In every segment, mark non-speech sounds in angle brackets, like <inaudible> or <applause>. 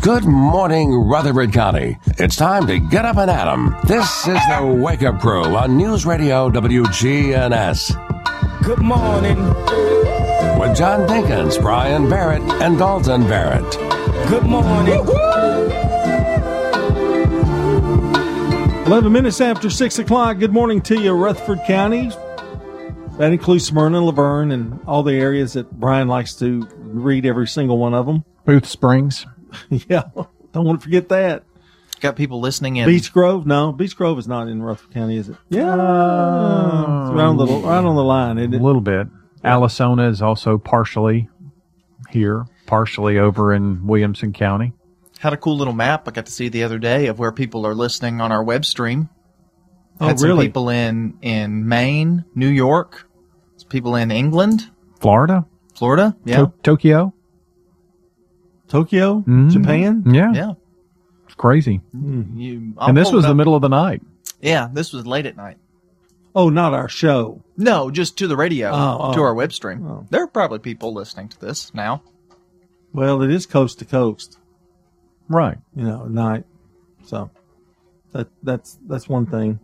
Good morning, Rutherford County. It's time to get up and at 'em. This is the Wake Up Crew on News Radio WGNS. Good morning. With John Dinkins, Brian Barrett, and Dalton Barrett. Good morning. 11 minutes after 6 o'clock. Good morning to you, Rutherford County. That includes Smyrna, La Vergne, and all the areas that Brian likes to read every single one of them. Booth Springs. <laughs> yeah, don't want to forget that. Got people listening in. Beechgrove? No, Beechgrove is not in Rutherford County, is it? Yeah, it's right on the oh. right on the line, isn't A little bit. Allisona is also partially here, partially over in Williamson County. Had a cool little map I got to see the other day of where people are listening on our web stream. Oh, Had some really? people in in Maine, New York, some people in England, Florida? Florida. Yeah, To- Tokyo? Tokyo, Mm. Japan. Yeah. yeah. It's crazy. You, I'll and this was it the middle of the night. Yeah, this was late at night. Oh, not our show. No, just to the radio, Oh, oh. to our web stream. Oh. There are probably people listening to this now. Well, it is coast to coast. Right. you know, at night. So that that's that's one thing.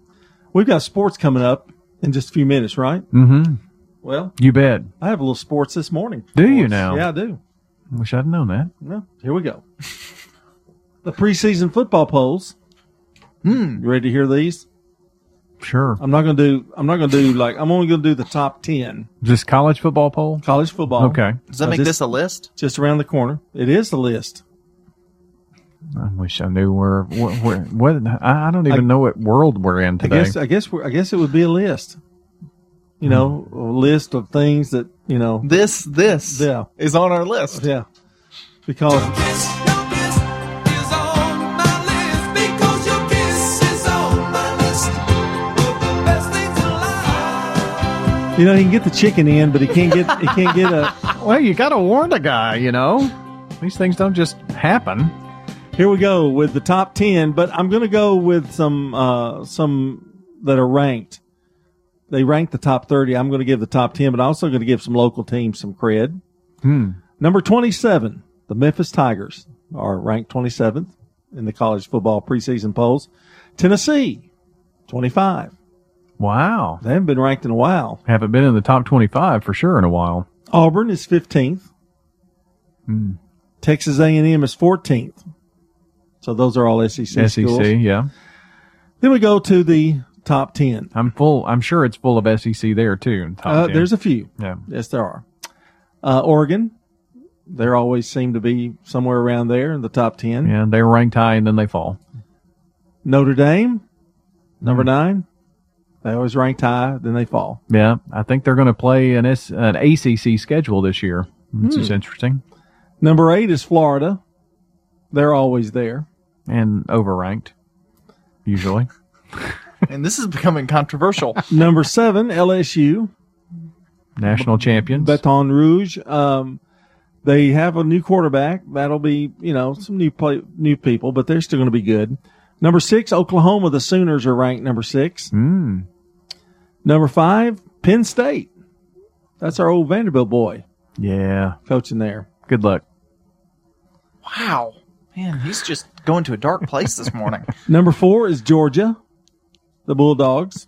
We've got sports coming up in just a few minutes, right? Mm-hmm. Well, You bet. I have a little sports this morning. Do you now? Yeah, I do. Wish I'd known that. Well, here we go. the preseason football polls. Hmm. You ready to hear these? Sure. I'm not going to do. I'm not going to do like. I'm only going to do the top ten Just college football poll? college football. Okay. Does that Now, make this- this a list? Just around the corner. It is the list. I wish I knew where, where, where what, I I don't even know what world we're in I today. guess. I guess. We're, I guess it would be a list. You know, a list of things that you know. This this Yeah. is on our list. Yeah, because you know he can get the chicken in, but he can't get he can't get a. <laughs> well, you got to warn the guy, you know? These things don't just happen. Here we go with the top ten, but I'm going to go with some uh, some that are ranked. They rank the top thirty. I'm going to give the top ten, but I'm also going to give some local teams some cred. Hmm. Number 27, the Memphis Tigers are ranked 27th in the college football preseason polls. Tennessee, 25. Wow. They haven't been ranked in a while. Haven't been in the top 25 for sure in a while. Auburn is 15th. Hmm. Texas A&M is 14th. So those are all SEC, SEC, schools. E yeah. Then we go to the top 10. I'm full. I'm sure it's full of SEC there too. in top Uh, 10. there's a few. yeah. Yes, there are. Uh, Oregon, they always seem to be somewhere around there in the top 10. Yeah, they're ranked high and then they fall. Notre Dame, number Hmm. nine. They always ranked high, then they fall. Yeah, I think they're going to play an, S, an ACC schedule this year, which Hmm. is interesting Number eight is Florida. They're always there. and overranked, usually. <laughs> And this is becoming controversial. <laughs> Number seven, LSU, National champions. Baton Rouge. Um, they have a new quarterback. That'll be, you know, some new play, new people, but they're still going to be good. Number six, Oklahoma. The Sooners are ranked number six. Mm. Number five, Penn State. That's our old Vanderbilt boy Yeah. coaching there. Good luck. wow. Man, he's just going to a dark place this morning. <laughs> Number four is Georgia, the Bulldogs.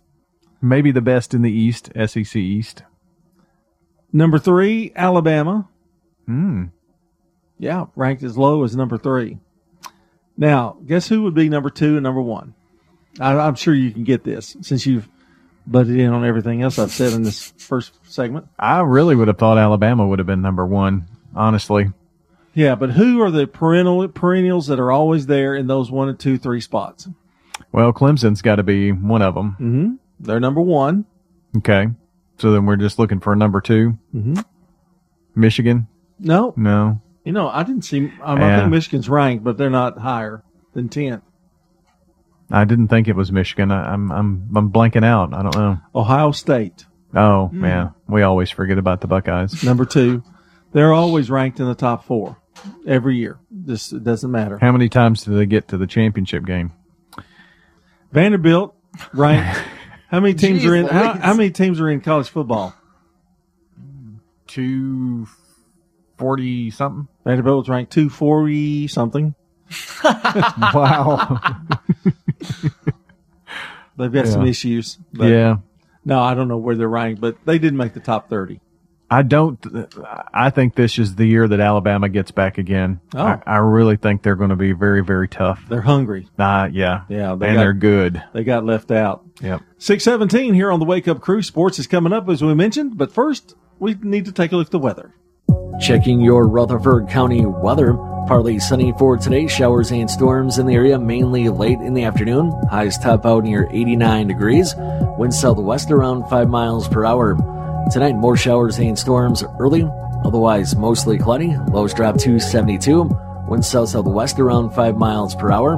Maybe the best in the East, SEC East. Number three, Alabama. Mm. Yeah, ranked as low as number three. Now, guess who would be number two and number one? I, I'm sure you can get this since you've butted in on everything else I've said in this first segment. I really would have thought Alabama would have been number one, honestly. Yeah, but who are the perennial perennials that are always there in those one and two, three spots? Well, Clemson's got to be one of them. Mm-hmm. They're number one. Okay. So then we're just looking for a number 2 Mm-hmm. Michigan? No, No. you know I didn't see. Um, I think Michigan's ranked, but they're not higher than tenth. I didn't think it was Michigan. I, I'm I'm I'm blanking out. I don't know. Ohio State, Oh yeah, we always forget about the Buckeyes. number two. They're always ranked in the top four every year. This it doesn't matter. How many times do they get to the championship game? Vanderbilt right? <laughs> How many teams Jeez are in? How, how many teams are in college football? Two forty something. Vanderbilt was ranked two forty something. <laughs> wow. <laughs> They've got some issues. But yeah. No, I don't know where they're ranked, but they did make the top 30. I don't. I think this is the year that Alabama gets back again. Oh. I, I really think they're going to be very, very tough. They're hungry. Uh, yeah, Yeah, and they got- they're good. They got left out. Yep. 617 here on the Wake Up Crew. Sports is coming up, as we mentioned. But first, we need to take a look at the weather. Checking your Rutherford County weather. Partly sunny for today. Showers and storms in the area mainly late in the afternoon. Highs top out near 89 degrees. Wind southwest around 5 miles per hour. Tonight, more showers and storms early. Otherwise, mostly cloudy. Lows drop to 72. Wind south southwest around 5 miles per hour.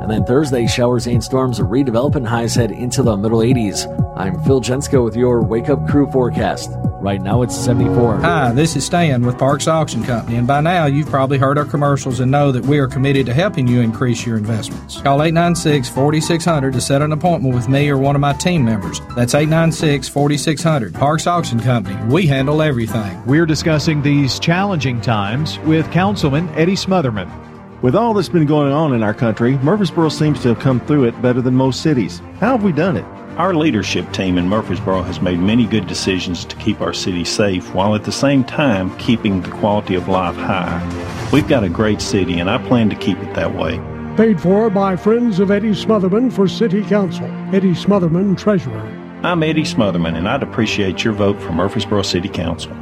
And then Thursday, showers and storms redevelop and highs head into the middle 80s. I'm Phil Jensko with your Wake Up Crew forecast. Right now it's 74. Hi, this is Stan with Parks Auction Company, and by now you've probably heard our commercials and know that we are committed to helping you increase your investments. Call 896 4600 to set an appointment with me or one of my team members. That's 896 4600. Parks Auction Company, we handle everything. We're discussing these challenging times with Councilman Eddie Smotherman. With all that's been going on in our country, Murfreesboro seems to have come through it better than most cities. How have we done it? Our leadership team in Murfreesboro has made many good decisions to keep our city safe while at the same time keeping the quality of life high. We've got a great city and I plan to keep it that way. Paid for by Friends of Eddie Smotherman for City Council. Eddie Smotherman, Treasurer. I'm Eddie Smotherman and I'd appreciate your vote for Murfreesboro City Council.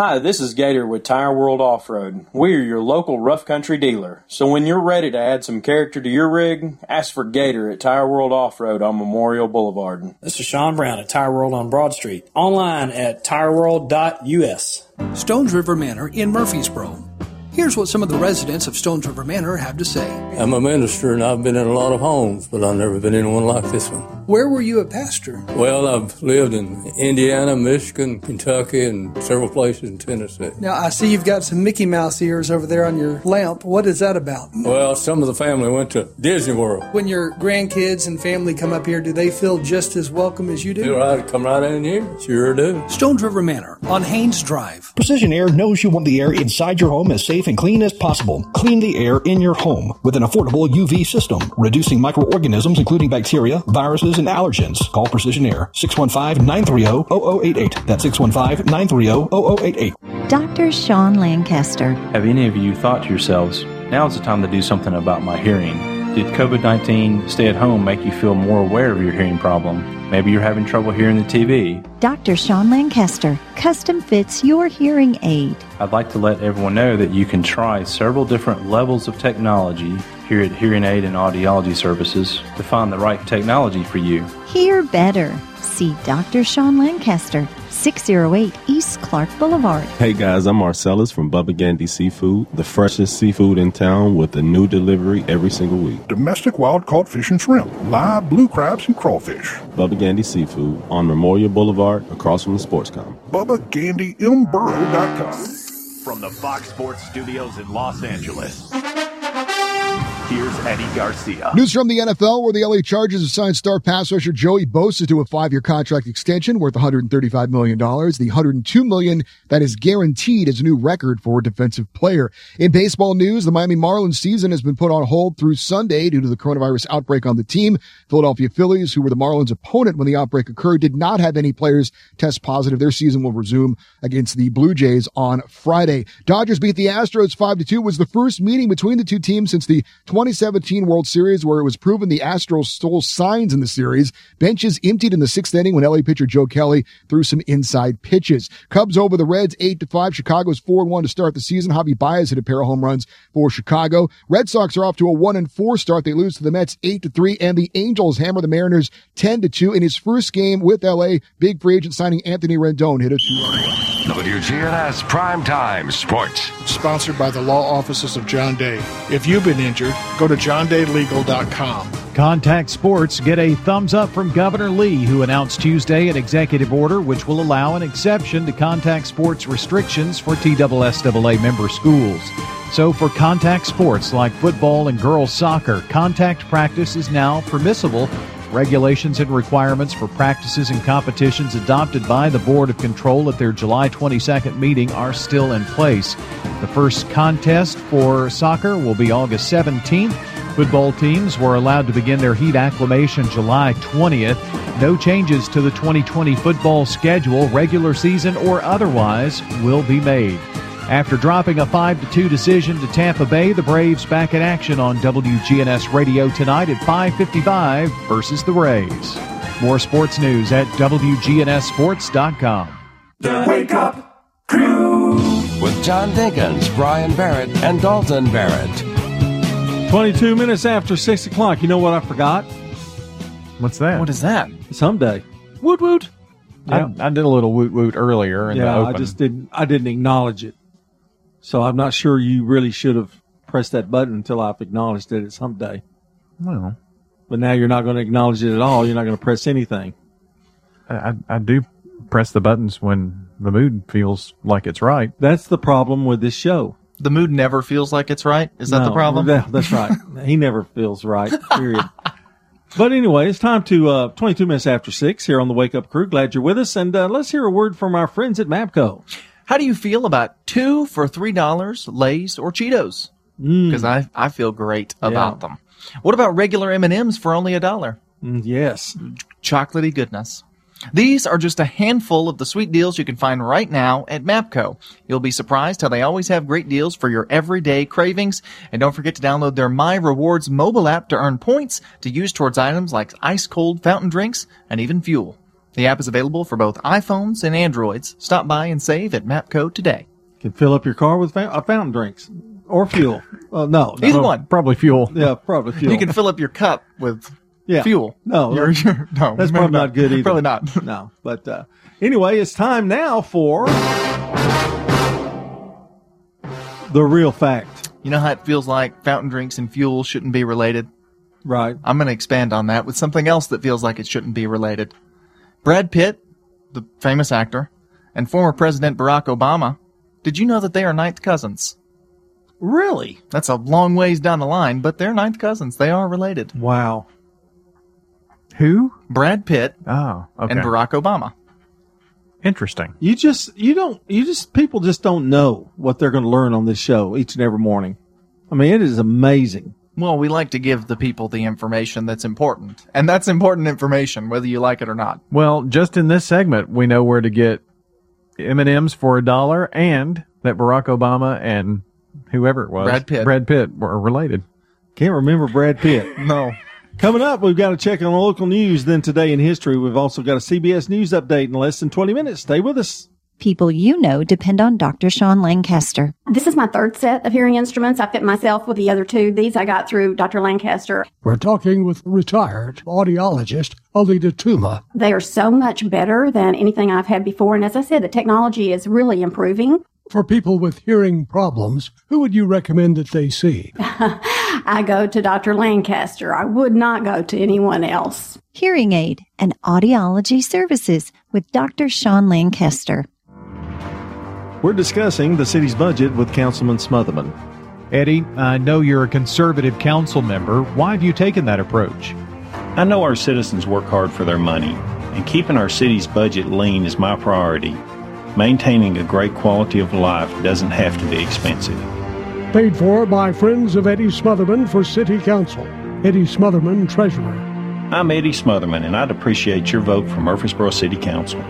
Hi, this is Gator with Tire World Off Road. We are your local rough country dealer. So when you're ready to add some character to your rig, ask for Gator at Tire World Off Road on Memorial Boulevard. This is Sean Brown at Tire World on Broad Street. Online at tireworld.us. Stones River Manor in Murfreesboro. Here's what some of the residents of Stones River Manor have to say. I'm a minister and I've been in a lot of homes, but I've never been in one like this one. Where were you a pastor? Well, I've lived in Indiana, Michigan, Kentucky, and several places in Tennessee. Now, I see you've got some Mickey Mouse ears over there on your lamp. What is that about? Well, some of the family went to Disney World. When your grandkids and family come up here, do they feel just as welcome as you do? Do I come right in here? Sure do. Stones River Manor on Haynes Drive. Precision Air knows you want the air inside your home as safe and clean as possible. Clean the air in your home with an affordable UV system, reducing microorganisms including bacteria, viruses, and allergens. Call Precision Air 615-930-0088. That's 615-930-0088. Dr. Sean Lancaster. Have any of you thought to yourselves, now is the time to do something about my hearing? Did COVID 19 stay at home make you feel more aware of your hearing problem? Maybe you're having trouble hearing the TV. Dr. Sean Lancaster custom fits your hearing aid. I'd like to let everyone know that you can try several different levels of technology here at Hearing Aid and Audiology Services to find the right technology for you. Hear better. See Dr. Sean Lancaster, 608 East Clark Boulevard. Hey guys, I'm Marcellus from Bubba Gandy Seafood, the freshest seafood in town with a new delivery every single week. Domestic wild caught fish and shrimp, live blue crabs and crawfish. Bubba Gandy Seafood on Memorial Boulevard across from the sports com. BubbaGandyMboro.com. From the Fox Sports Studios in Los Angeles. Here's Eddie Garcia. News from the NFL, where the LA Chargers have signed star pass rusher Joey Bosa to a five-year contract extension worth $135 million. The 102 million that is guaranteed is a new record for a defensive player. In baseball news, the Miami Marlins season has been put on hold through Sunday due to the coronavirus outbreak on the team. Philadelphia Phillies, who were the Marlins' opponent when the outbreak occurred, did not have any players test positive. Their season will resume against the Blue Jays on Friday. Dodgers beat the Astros 5-2 was the first meeting between the two teams since the 2017 World Series where it was proven the Astros stole signs in the series. Benches emptied in the sixth inning when LA pitcher Joe Kelly threw some inside pitches. Cubs over the Reds 8 to 5. Chicago's 4 1 to start the season. Javi Baez hit a pair of home runs for Chicago. Red Sox are off to a 1 and 4 start. They lose to the Mets 8 to 3 and the Angels hammer the Mariners 10 to 2 in his first game with LA. Big free agent signing Anthony Rendon hit a two. WGNS Primetime Sports. Sponsored by the law offices of John Day. If you've been injured, go to johndaylegal.com. Contact Sports get a thumbs up from Governor Lee, who announced Tuesday an executive order which will allow an exception to contact sports restrictions for TSSAA member schools. So, for contact sports like football and girls soccer, contact practice is now permissible Regulations and requirements for practices and competitions adopted by the Board of Control at their July 22nd meeting are still in place. The first contest for soccer will be August 17th. Football teams were allowed to begin their heat acclimation July 20th. No changes to the 2020 football schedule, regular season or otherwise, will be made. After dropping a 5 2 decision to Tampa Bay, the Braves back in action on WGNS Radio tonight at 5:55 versus the Rays. More sports news at WGNSSports.com. The Wake Up Crew with John Dinkins, Brian Barrett, and Dalton Barrett. 22 minutes after 6 o'clock. You know what I forgot? What's that? What is that? Someday. Woot woot. Yeah. I, I did a little woot woot earlier in the yeah, open. I just didn't. I didn't acknowledge it. So I'm not sure you really should have pressed that button until I've acknowledged it someday. Well, But now you're not going to acknowledge it at all. You're not going to press anything. I, I- I do press the buttons when the mood feels like it's right. That's the problem with this show. The mood never feels like it's right. Is that the problem? that- that's right. <laughs> he never feels right. Period. but anyway, it's time to uh, 22 minutes after six here on the Wake Up Crew. Glad you're with us, and uh, let's hear a word from our friends at Mapco. How do you feel about two for three dollars Lay's or Cheetos? Because I I feel great about them. What about regular M and M's for only a dollar? Mm, yes, chocolatey goodness. These are just a handful of the sweet deals you can find right now at Mapco. You'll be surprised how they always have great deals for your everyday cravings. And don't forget to download their My Rewards mobile app to earn points to use towards items like ice cold fountain drinks and even fuel. The app is available for both iPhones and Androids. Stop by and save at Mapco today. You can fill up your car with fa- uh, fountain drinks or fuel. Uh, no, Either no. one. Probably fuel. Yeah, probably fuel. You can fill up your cup with yeah. fuel. No, You're- that's, you're- no, that's maybe probably not good either. Probably not. <laughs> No, but uh, anyway, it's time now for the real fact. You know how it feels like fountain drinks and fuel shouldn't be related? Right. I'm going to expand on that with something else that feels like it shouldn't be related. Brad Pitt, the famous actor, and former President Barack Obama, did you know that they are ninth cousins? Really? That's a long ways down the line, but they're ninth cousins. They are related. Wow. Who? Brad Pitt Oh, okay. and Barack Obama. Interesting. You just you don't you just people just don't know what they're going to learn on this show each and every morning. I mean, it is amazing. Well, we like to give the people the information that's important. And that's important information, whether you like it or not. Well, just in this segment, we know where to get M and M's for a dollar, and that Barack Obama and whoever it was, Brad Pitt. Brad Pitt were related. Can't remember Brad Pitt. <laughs> No. Coming up, we've got to check on local news. Then today in history, we've also got a CBS News update in less than 20 minutes. Stay with us. People you know depend on Dr. Sean Lancaster. This is my third set of hearing instruments. I fit myself with the other two. These I got through Dr. Lancaster. We're talking with retired audiologist Alita Tuma. They are so much better than anything I've had before. And as I said, the technology is really improving. For people with hearing problems, who would you recommend that they see? <laughs> I go to Dr. Lancaster. I would not go to anyone else. Hearing aid and audiology services with Dr. Sean Lancaster. We're discussing the city's budget with Councilman Smotherman. Eddie, I know you're a conservative council member. Why have you taken that approach? I know our citizens work hard for their money, and keeping our city's budget lean is my priority. Maintaining a great quality of life doesn't have to be expensive. Paid for by Friends of Eddie Smotherman for City Council. Eddie Smotherman, Treasurer. I'm Eddie Smotherman, and I'd appreciate your vote for Murfreesboro City Council.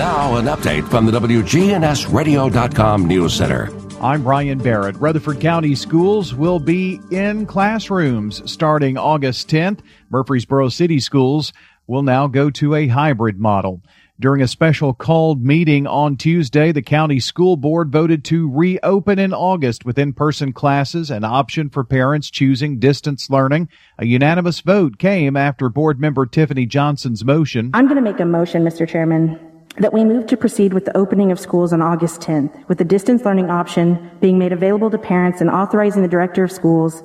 Now, an update from the WGNSradio.com News Center. I'm Brian Barrett. Rutherford County Schools will be in classrooms starting August 10th. Murfreesboro City Schools will now go to a hybrid model. During a special called meeting on Tuesday, the county school board voted to reopen in August with in-person classes, an option for parents choosing distance learning. A unanimous vote came after board member Tiffany Johnson's motion. I'm going to make a motion, Mr. Chairman, that we move to proceed with the opening of schools on August 10th, with the distance learning option being made available to parents and authorizing the director of schools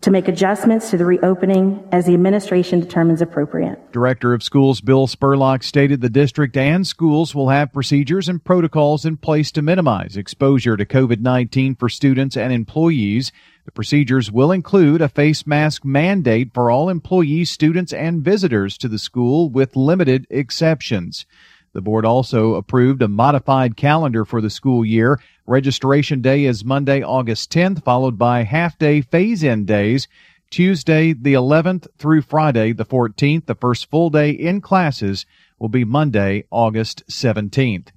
to make adjustments to the reopening as the administration determines appropriate. Director of Schools Bill Spurlock stated the district and schools will have procedures and protocols in place to minimize exposure to COVID 19 for students and employees. The procedures will include a face mask mandate for all employees, students, and visitors to the school with limited exceptions. The board also approved a modified calendar for the school year. Registration day is Monday, August 10th, followed by half day phase in days. Tuesday, the 11th through Friday, the 14th. The first full day in classes will be Monday, August 17th.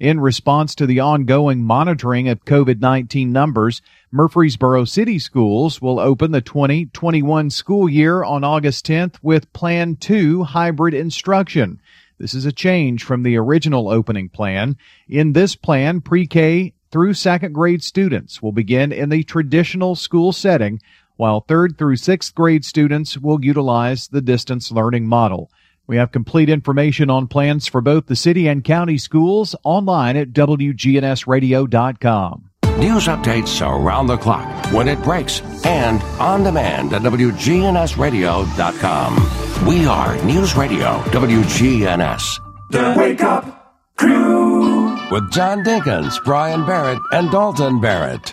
In response to the ongoing monitoring of COVID 19 numbers, Murfreesboro City Schools will open the 2021 school year on August 10th with Plan 2 hybrid instruction. This is a change from the original opening plan. In this plan, pre-K through second grade students will begin in the traditional school setting, while third through sixth grade students will utilize the distance learning model. We have complete information on plans for both the city and county schools online at WGNSradio.com. News updates around the clock, when it breaks, and on demand at WGNSradio.com. We are News Radio WGNS. The Wake Up Crew. With John Dinkins, Brian Barrett, and Dalton Barrett.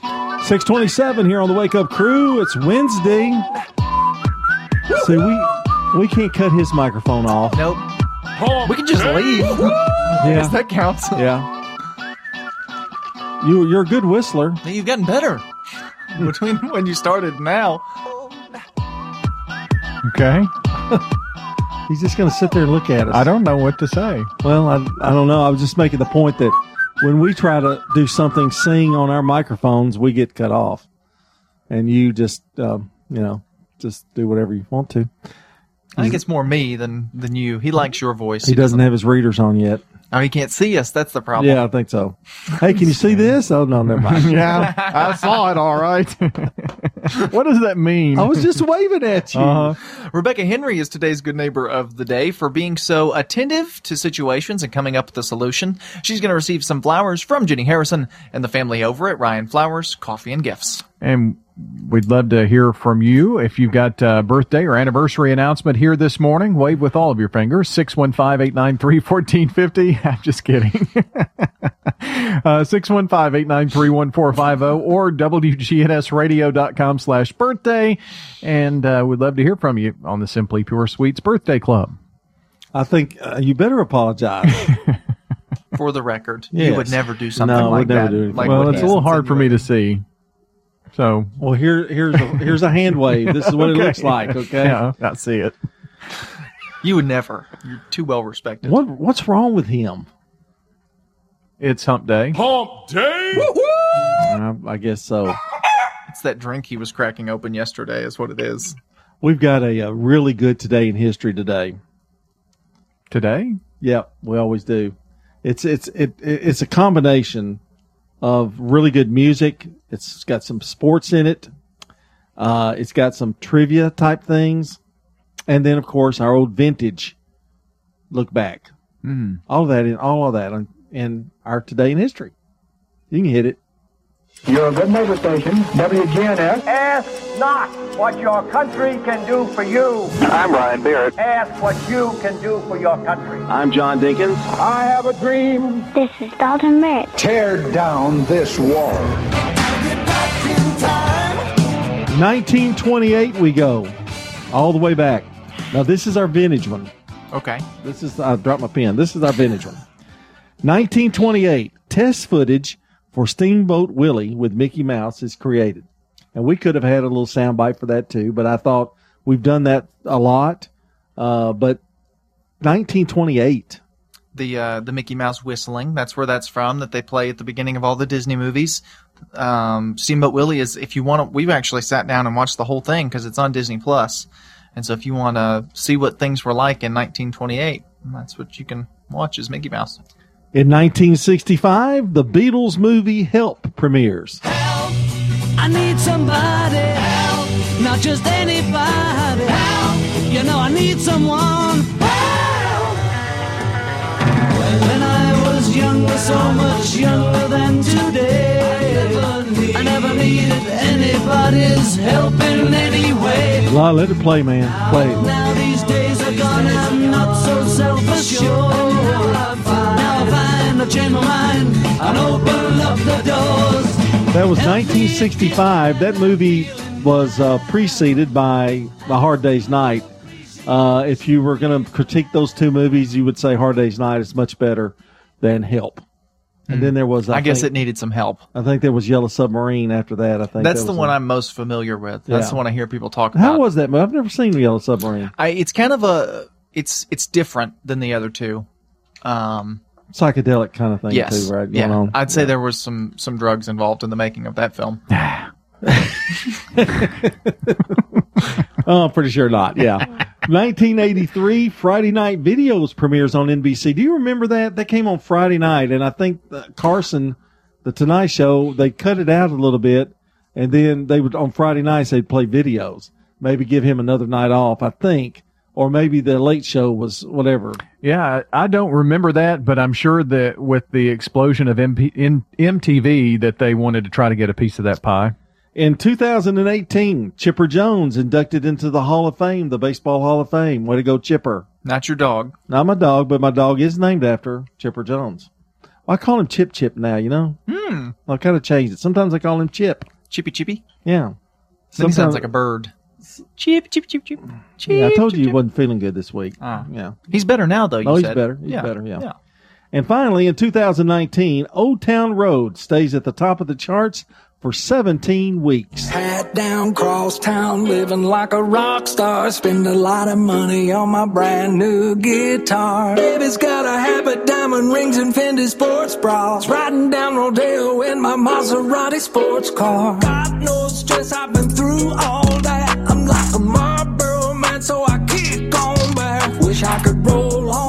627 here on the Wake Up Crew. It's Wednesday. See, we we can't cut his microphone off. Nope. We can just leave. Yeah. <laughs> Yes, that counts. Yeah. You, you're a good whistler. You've gotten better between <laughs> when you started and now. Okay. <laughs> He's just going to sit there and look at us. I don't know what to say. Well, I, I don't know. I was just making the point that when we try to do something, sing on our microphones, we get cut off. And you just, um, you know, just do whatever you want to. I think it's more me than than you. He likes your voice. He doesn't have his readers on yet. Oh, he can't see us. That's the problem. Yeah, I think so. Hey, can you see <laughs> this? Oh, no, never mind. <laughs> yeah, I <laughs> saw it all right. what does that mean? I was just waving at you. Uh-huh. Rebecca Henry is today's good neighbor of the day for being so attentive to situations and coming up with a solution. She's going to receive some flowers from Jenny Harrison and the family over at Ryan Flowers Coffee and Gifts. And we'd love to hear from you. If you've got a birthday or anniversary announcement here this morning, wave with all of your fingers. 615-893-1450. <laughs> I'm just kidding. <laughs> uh, 615-893-1450 or WGNSradio.com slash birthday. And uh, we'd love to hear from you on the Simply Pure Sweets Birthday Club. I think uh, you better apologize. <laughs> For the record, Yes. you would never do something No, like we'd never that. do anything Like well, what it's a little hard for me to see. So, well, here, here's a, here's a hand wave. This is what <laughs> Okay. it looks like. Okay. Yeah, I see it. You would never. You're too well respected. What What's wrong with him? It's hump day. Hump Day. Uh, I guess so. It's that drink he was cracking open yesterday, is what it is. We've got a, a really good today in history today. Today? Yeah, we always do. It's it's it, it it's a combination of really good music. It's got some sports in it. Uh, it's got some trivia type things, and then of course our old vintage look back. Mm. All of that and all of that in, in our today in history. You can hit it. You're a good neighbor station, WGNS. Ask not what your country can do for you. I'm Brian Barrett. Ask what you can do for your country. I'm John Dinkins. I have a dream. This is Dalton Barrett. Tear down this wall. 1928 we go, all the way back. Now this is our vintage one. Okay. This is I dropped my pen. This is our vintage one. 1928 test footage for Steamboat Willie with Mickey Mouse is created, and we could have had a little soundbite for that too. But I thought we've done that a lot. Uh, but 1928. The uh, the Mickey Mouse whistling. That's where that's from. That they play at the beginning of all the Disney movies. Um, Steamboat Willie is. If you want to, we've actually sat down and watched the whole thing because it's on Disney Plus. And so, if you want to see what things were like in 1928, that's what you can watch is Mickey Mouse. In 1965, the Beatles movie Help premieres. Help, I need somebody help, not just anybody help. You know I need someone help. When I was younger, so much younger than today, I never needed anybody Nobody's helping anyway. La, let it play, man. Play it. Now these days are gone, I'm not so self-assured. Now I change my mind and open up the doors. That was 1965. That movie was uh, preceded by A Hard Day's Night. Uh, if you were going to critique those two movies, you would say Hard Day's Night is much better than Help. And then there was, I, I guess think- it needed some help. I think there was Yellow Submarine after that. I think That's that the was one a- I'm most familiar with. That's Yeah. the one I hear people talk about. How was that movie? I've never seen Yellow Submarine. I, it's kind of a it's it's different than the other two. Um, Psychedelic kind of thing yes, too, right? Going yeah. on. I'd say there was some some drugs involved in the making of that film. <laughs> Oh, I'm pretty sure not. Yeah. 1983 Friday Night Videos premieres on NBC. Do you remember that? That came on Friday night, and I think uh, Carson, the Tonight Show, they cut it out a little bit, and then they would on Friday nights they'd play videos. Maybe give him another night off, I think, or maybe the Late Show was whatever. Yeah, I I don't remember that, but I'm sure that with the explosion of MP, in, MTV, that they wanted to try to get a piece of that pie. In 2018, Chipper Jones inducted into the Hall of Fame, the Baseball Hall of Fame. Way to go, Chipper. Not your dog. Not my dog, but my dog is named after Chipper Jones. I call him Chip Chip now, you know? Hmm. I kind of changed it. Sometimes I call him Chip. Chippy Chippy. Yeah. Then he sounds Sometimes- like a bird. Chip chip chip chip. Yeah, I told chip, you he wasn't feeling good this week. Ah. Yeah. He's better now, though. You oh, he's said. better. He's Yeah, better, yeah. yeah. And finally, in 2019, Old Town Road stays at the top of the charts for 17 weeks. Hat down, cross town, living like a rock star. Spend a lot of money on my brand new guitar. Baby's got a habit, diamond rings, and Fendi sports bras. Riding down Rodeo in my Maserati sports car. Got no stress, I've been through all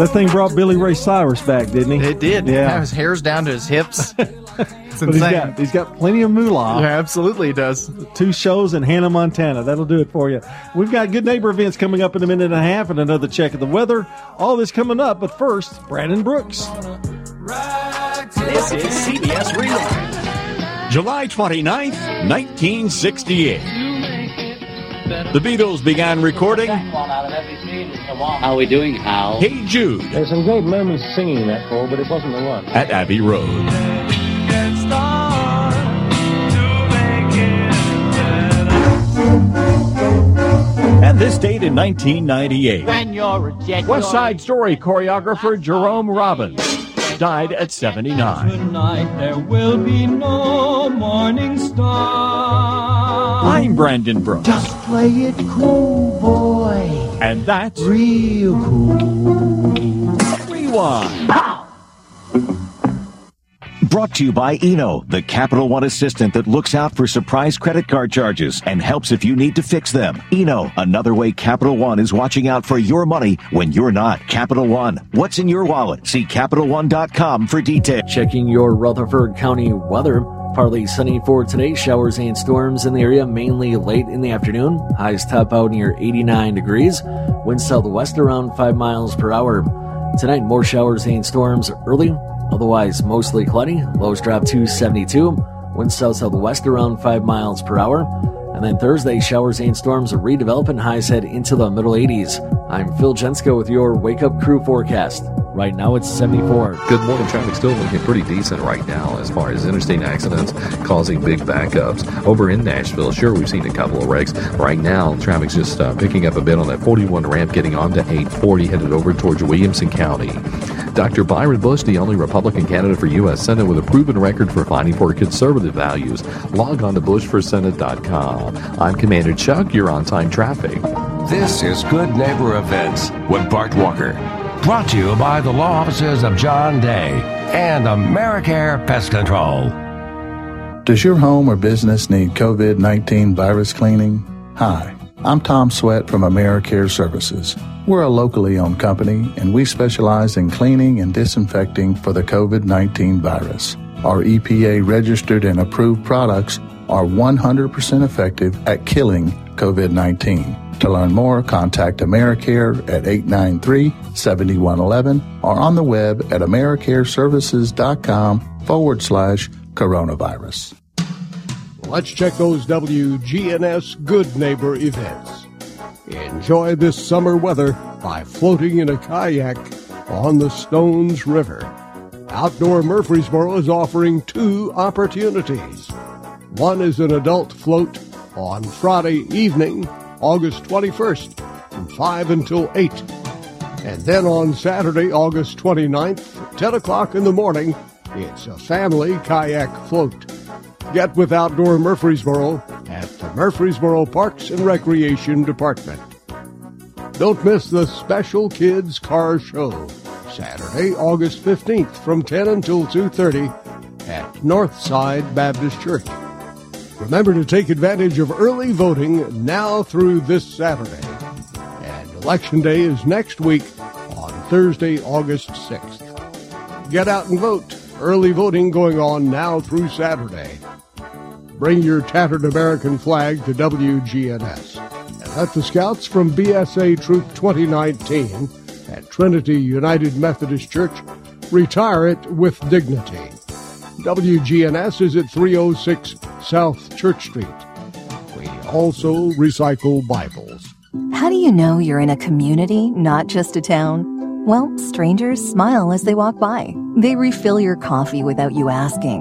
That thing brought Billy Ray Cyrus back, didn't he? It did. Yeah. His hair's down to his hips. <laughs> it's But he's insane. got, he's got plenty of moolah. Yeah, absolutely he does. Two shows in Hannah, Montana. That'll do it for you. We've got good neighbor events coming up in a minute and a half and another check of the weather. All this coming up, but first, Brandon Brooks. This is CBS Rewind. July 29th, 1968. The Beatles began recording How are we doing, Hal? Hey Jude There's some great moments singing that for, but it wasn't the one. at Abbey Road. And this date in 1998. When you're a jet, West Side Story choreographer Jerome Robbins died at 79. Tonight there will be no morning star. I'm Brandon Brooks. Just play it cool, boy. And that's Real cool. Rewind. Brought to you by Eno, the Capital One assistant that looks out for surprise credit card charges and helps if you need to fix them. Eno, another way Capital One is watching out for your money when you're not. Capital One, what's in your wallet? See CapitalOne.com for details. Checking your Rutherford County weather. Partly sunny for today. Showers and storms in the area mainly late in the afternoon. Highs top out near 89 degrees. Wind southwest around 5 miles per hour. Tonight, more showers and storms early. Otherwise, mostly cloudy. Lows drop to 72. Wind south southwest around 5 miles per hour. And then Thursday, showers and storms redevelop and highs head into the middle 80s. I'm Phil Jensko with your Wake Up Crew forecast. Right now it's 74. Good morning. Traffic still looking pretty decent right now as far as interstate accidents causing big backups. Over in Nashville, sure, we've seen a couple of wrecks. Right now, traffic's just uh, picking up a bit on that 41 ramp getting onto 840 headed over towards Williamson County. Dr. Byron Bush, the only Republican candidate for U.S. Senate with a proven record for fighting for conservative values. Log on to bushforsenate.com. I'm Commander Chuck. You're on time traffic. This is Good Neighbor Events with Bart Walker. Brought to you by the law offices of John Day and Americare Pest Control. Does your home or business need COVID 19 virus cleaning? Hi, I'm Tom Sweat from AmeriCare Services. We're a locally owned company and we specialize in cleaning and disinfecting for the COVID 19 virus. Our EPA registered and approved products are 100% effective at killing COVID 19. To learn more, contact AmeriCare at 893 7111 or on the web at AmeriCareServices.com forward slash coronavirus. let's check those WGNS Good Neighbor events. Enjoy this summer weather by floating in a kayak on the Stones River. Outdoor Murfreesboro is offering two opportunities. One is an adult float on Friday evening, August 21st, from 5 until 8. And then on Saturday, August 29th, 10 o'clock in the morning, it's a family kayak float. Get with Outdoor Murfreesboro at the Murfreesboro Parks and Recreation Department. Don't miss the Special Kids Car Show, Saturday, August 15th from 10 until 2.30 at Northside Baptist Church. Remember to take advantage of early voting now through this Saturday. And Election Day is next week on Thursday, August 6th. Get out and vote. Early voting going on now through Saturday. Bring your tattered American flag to WGNS. And let the scouts from BSA Troop 2019 at Trinity United Methodist Church retire it with dignity. WGNS is at 306 South Church Street. We also recycle Bibles. How do you know you're in a community, not just a town? Well, strangers smile as they walk by. They refill your coffee without you asking.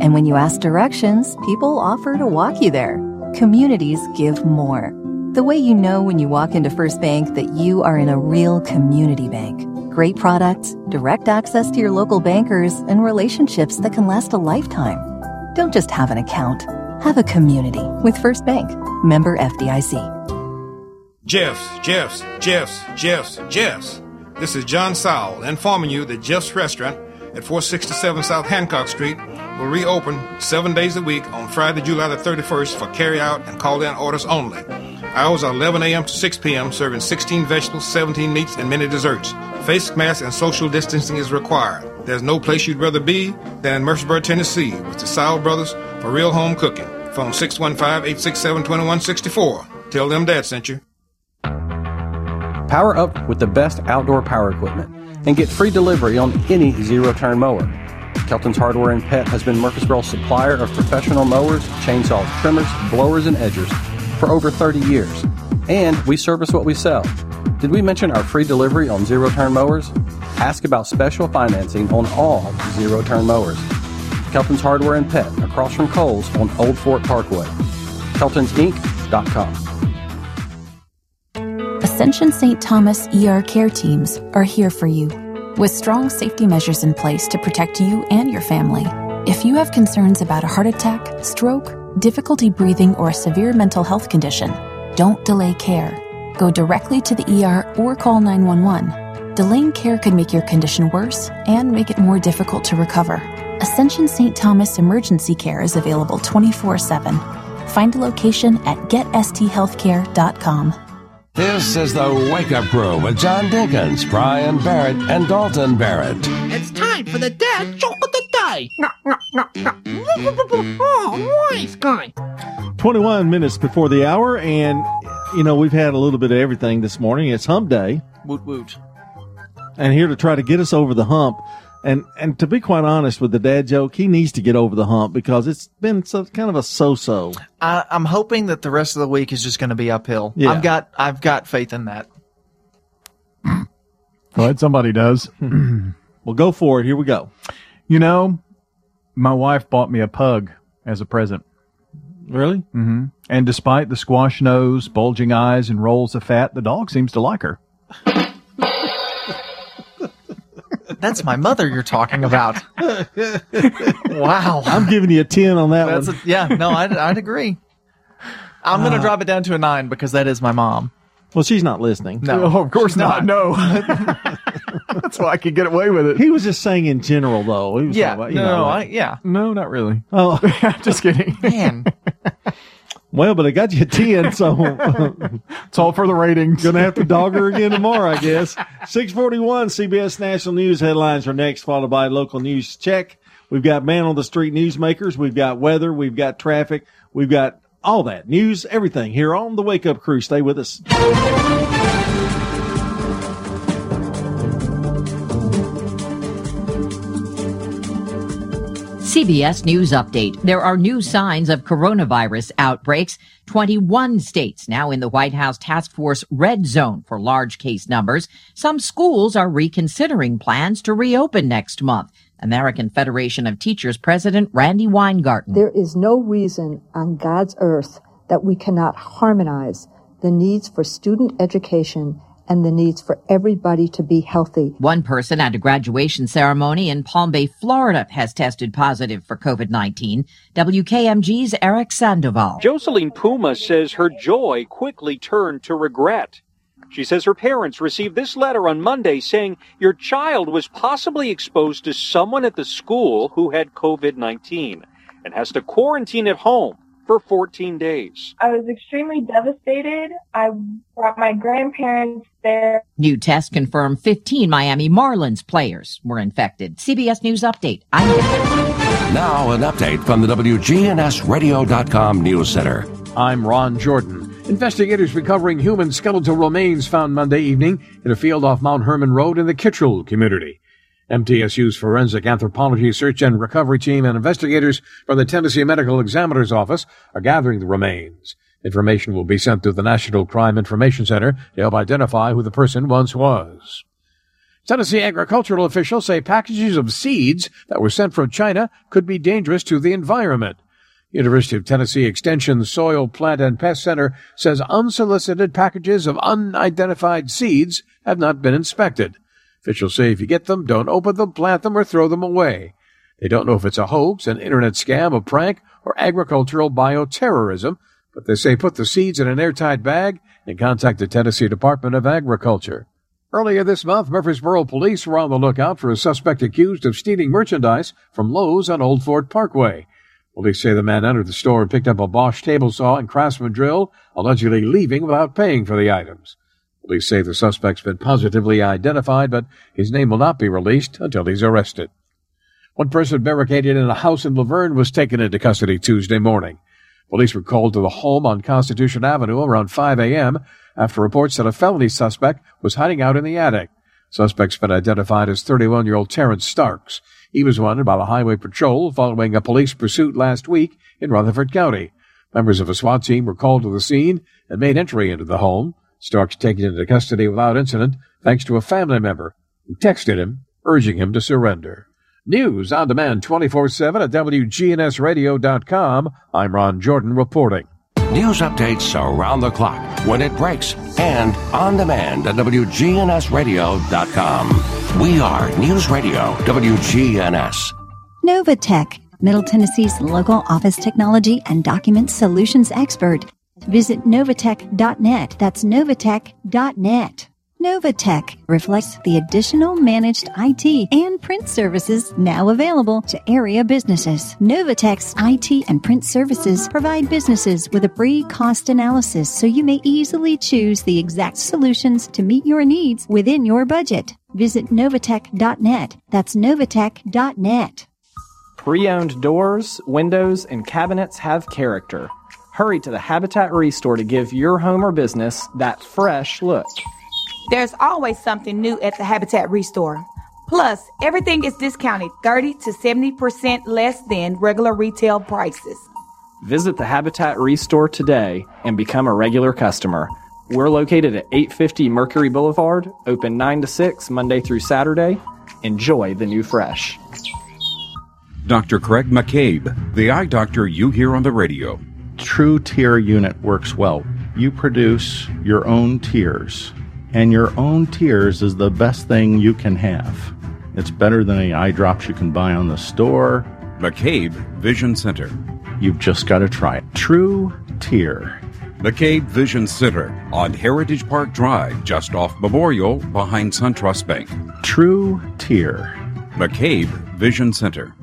And when you ask directions, people offer to walk you there. Communities give more. The way you know when you walk into First Bank that you are in a real community bank. Great products, direct access to your local bankers, and relationships that can last a lifetime. Don't just have an account, have a community with First Bank. Member FDIC. Jeff's, Jeff's, Jeff's, Jeff's, Jeff's. This is John Sowell informing you that Jeff's Restaurant at 467 South Hancock Street will reopen seven days a week on Friday, July the 31st for carry out and call in orders only. Hours are 11 a.m. to 6 p.m., serving 16 vegetables, 17 meats, and many desserts. Face masks and social distancing is required. There's no place you'd rather be than in Murfreesboro, Tennessee, with the Sowell Brothers for real home cooking. Phone 615-867-2164. Tell them Dad sent you. Power up with the best outdoor power equipment and get free delivery on any zero turn mower. Kelton's Hardware and Pet has been Murfreesboro's supplier of professional mowers, chainsaws, trimmers, blowers, and edgers for over 30 years. And we service what we sell. Did we mention our free delivery on zero turn mowers? Ask about special financing on all zero turn mowers. Kelton's Hardware and Pet across from Kohl's on Old Fort Parkway. Kelton'sInc.com. Ascension St. Thomas ER care teams are here for you with strong safety measures in place to protect you and your family. If you have concerns about a heart attack, stroke, difficulty breathing, or a severe mental health condition, don't delay care. Go directly to the ER or call 911. Delaying care could make your condition worse and make it more difficult to recover. Ascension St. Thomas Emergency Care is available 24 7. Find a location at getsthealthcare.com. This is the Wake Up Crew with John Dinkins, Brian Barrett, and Dalton Barrett. It's time for the dad joke of the day. Oh, nice guy. 21 minutes before the hour, and, you know, we've had a little bit of everything this morning. It's hump day. Woot woot. And here to try to get us over the hump. And and to be quite honest with the dad joke, he needs to get over the hump because it's been so, kind of a so-so. I, I'm hoping that the rest of the week is just going to be uphill. Yeah. I've got I've got faith in that. Glad somebody does. <clears throat> well, go for it. Here we go. You know, my wife bought me a pug as a present. Really? Mm-hmm. And despite the squash nose, bulging eyes, and rolls of fat, the dog seems to like her. That's my mother you're talking about. wow. I'm giving you a 10 on that That's one. a, yeah, no, I'd, I'd agree. I'm going to Uh, drop it down to a nine because that is my mom. Well, she's not listening. No, Oh, of course she's not. No. <laughs> That's why I could get away with it. He was just saying in general, though. He was Yeah, about, you no, know, like- I, yeah. No, not really. Oh, <laughs> just kidding. <laughs> Man, well, but I got you a 10, so It's all for the ratings. Gonna have to dog her again tomorrow, I guess. 641 CBS National News headlines are next, followed by local news check. We've got man on the street newsmakers. We've got weather. We've got traffic. We've got all that news, everything here on the Wake Up Crew. Stay with us. CBS News Update. There are new signs of coronavirus outbreaks. 21 states now in the White House task force red zone for large case numbers. Some schools are reconsidering plans to reopen next month. American Federation of Teachers President Randi Weingarten. There is no reason on God's earth that we cannot harmonize the needs for student education and the needs for everybody to be healthy. One person at a graduation ceremony in Palm Bay, Florida has tested positive for COVID-19. WKMG's Eric Sandoval. Jocelyn Puma says her joy quickly turned to regret. She says her parents received this letter on Monday saying your child was possibly exposed to someone at the school who had COVID 19 and has to quarantine at home for 14 days. I was extremely devastated. I brought my grandparents there. New tests confirm 15 Miami Marlins players were infected. CBS News Update. I'm Now, an update from the WGNSradio.com News Center. I'm Ron Jordan. Investigators recovering human skeletal remains found Monday evening in a field off Mount Hermon Road in the Kittrell community. MTSU's Forensic Anthropology Search and Recovery Team and investigators from the Tennessee Medical Examiner's Office are gathering the remains. Information will be sent to the National Crime Information Center to help identify who the person once was. Tennessee agricultural officials say packages of seeds that were sent from China could be dangerous to the environment. University of Tennessee Extension Soil, Plant, and Pest Center says unsolicited packages of unidentified seeds have not been inspected. Officials say if you get them, don't open them, plant them, or throw them away. They don't know if it's a hoax, an internet scam, a prank, or agricultural bioterrorism, but they say put the seeds in an airtight bag and contact the Tennessee Department of Agriculture. Earlier this month, Murfreesboro police were on the lookout for a suspect accused of stealing merchandise from Lowe's on Old Fort Parkway. Police say the man entered the store and picked up a Bosch table saw and Craftsman drill, allegedly leaving without paying for the items. Police say the suspect's been positively identified, but his name will not be released until he's arrested. One person barricaded in a house in La Vergne was taken into custody Tuesday morning. Police were called to the home on Constitution Avenue around 5 a.m. after reports that a felony suspect was hiding out in the attic. Suspect's been identified as 31-year-old Terrence Starks. He was wanted by the Highway Patrol following a police pursuit last week in Rutherford County. Members of a SWAT team were called to the scene and made entry into the home. Starks taken into custody without incident thanks to a family member who texted him urging him to surrender. News on demand 24-7 at WGNSradio.com. I'm Ron Jordan reporting. News updates around the clock, when it breaks, and on demand at WGNSradio.com. We are News Radio WGNS. Novatech, Middle Tennessee's local office technology and document solutions expert. Visit Novatech.net. That's Novatech.net. Novatech reflects the additional managed IT and print services now available to area businesses. Novatech's IT and print services provide businesses with a free cost analysis so you may easily choose the exact solutions to meet your needs within your budget. Visit Novatech.net. That's Novatech.net. Pre-owned doors, windows, and cabinets have character. Hurry to the Habitat Restore to give your home or business that fresh look. There's always something new at the Habitat Restore. Plus, everything is discounted 30 to 70% less than regular retail prices. Visit the Habitat Restore today and become a regular customer. We're located at 850 Mercury Boulevard, open 9 to 6 Monday through Saturday. Enjoy the new fresh. Dr. Craig McCabe, the eye doctor you hear on the radio. True Tear Unit works well. You produce your own tears and your own tears is the best thing you can have. It's better than any eye drops you can buy on the store. McCabe Vision Center. You've just got to try it. True Tear. McCabe Vision Center on Heritage Park Drive, just off Memorial, behind SunTrust Bank. True Tear. McCabe Vision Center.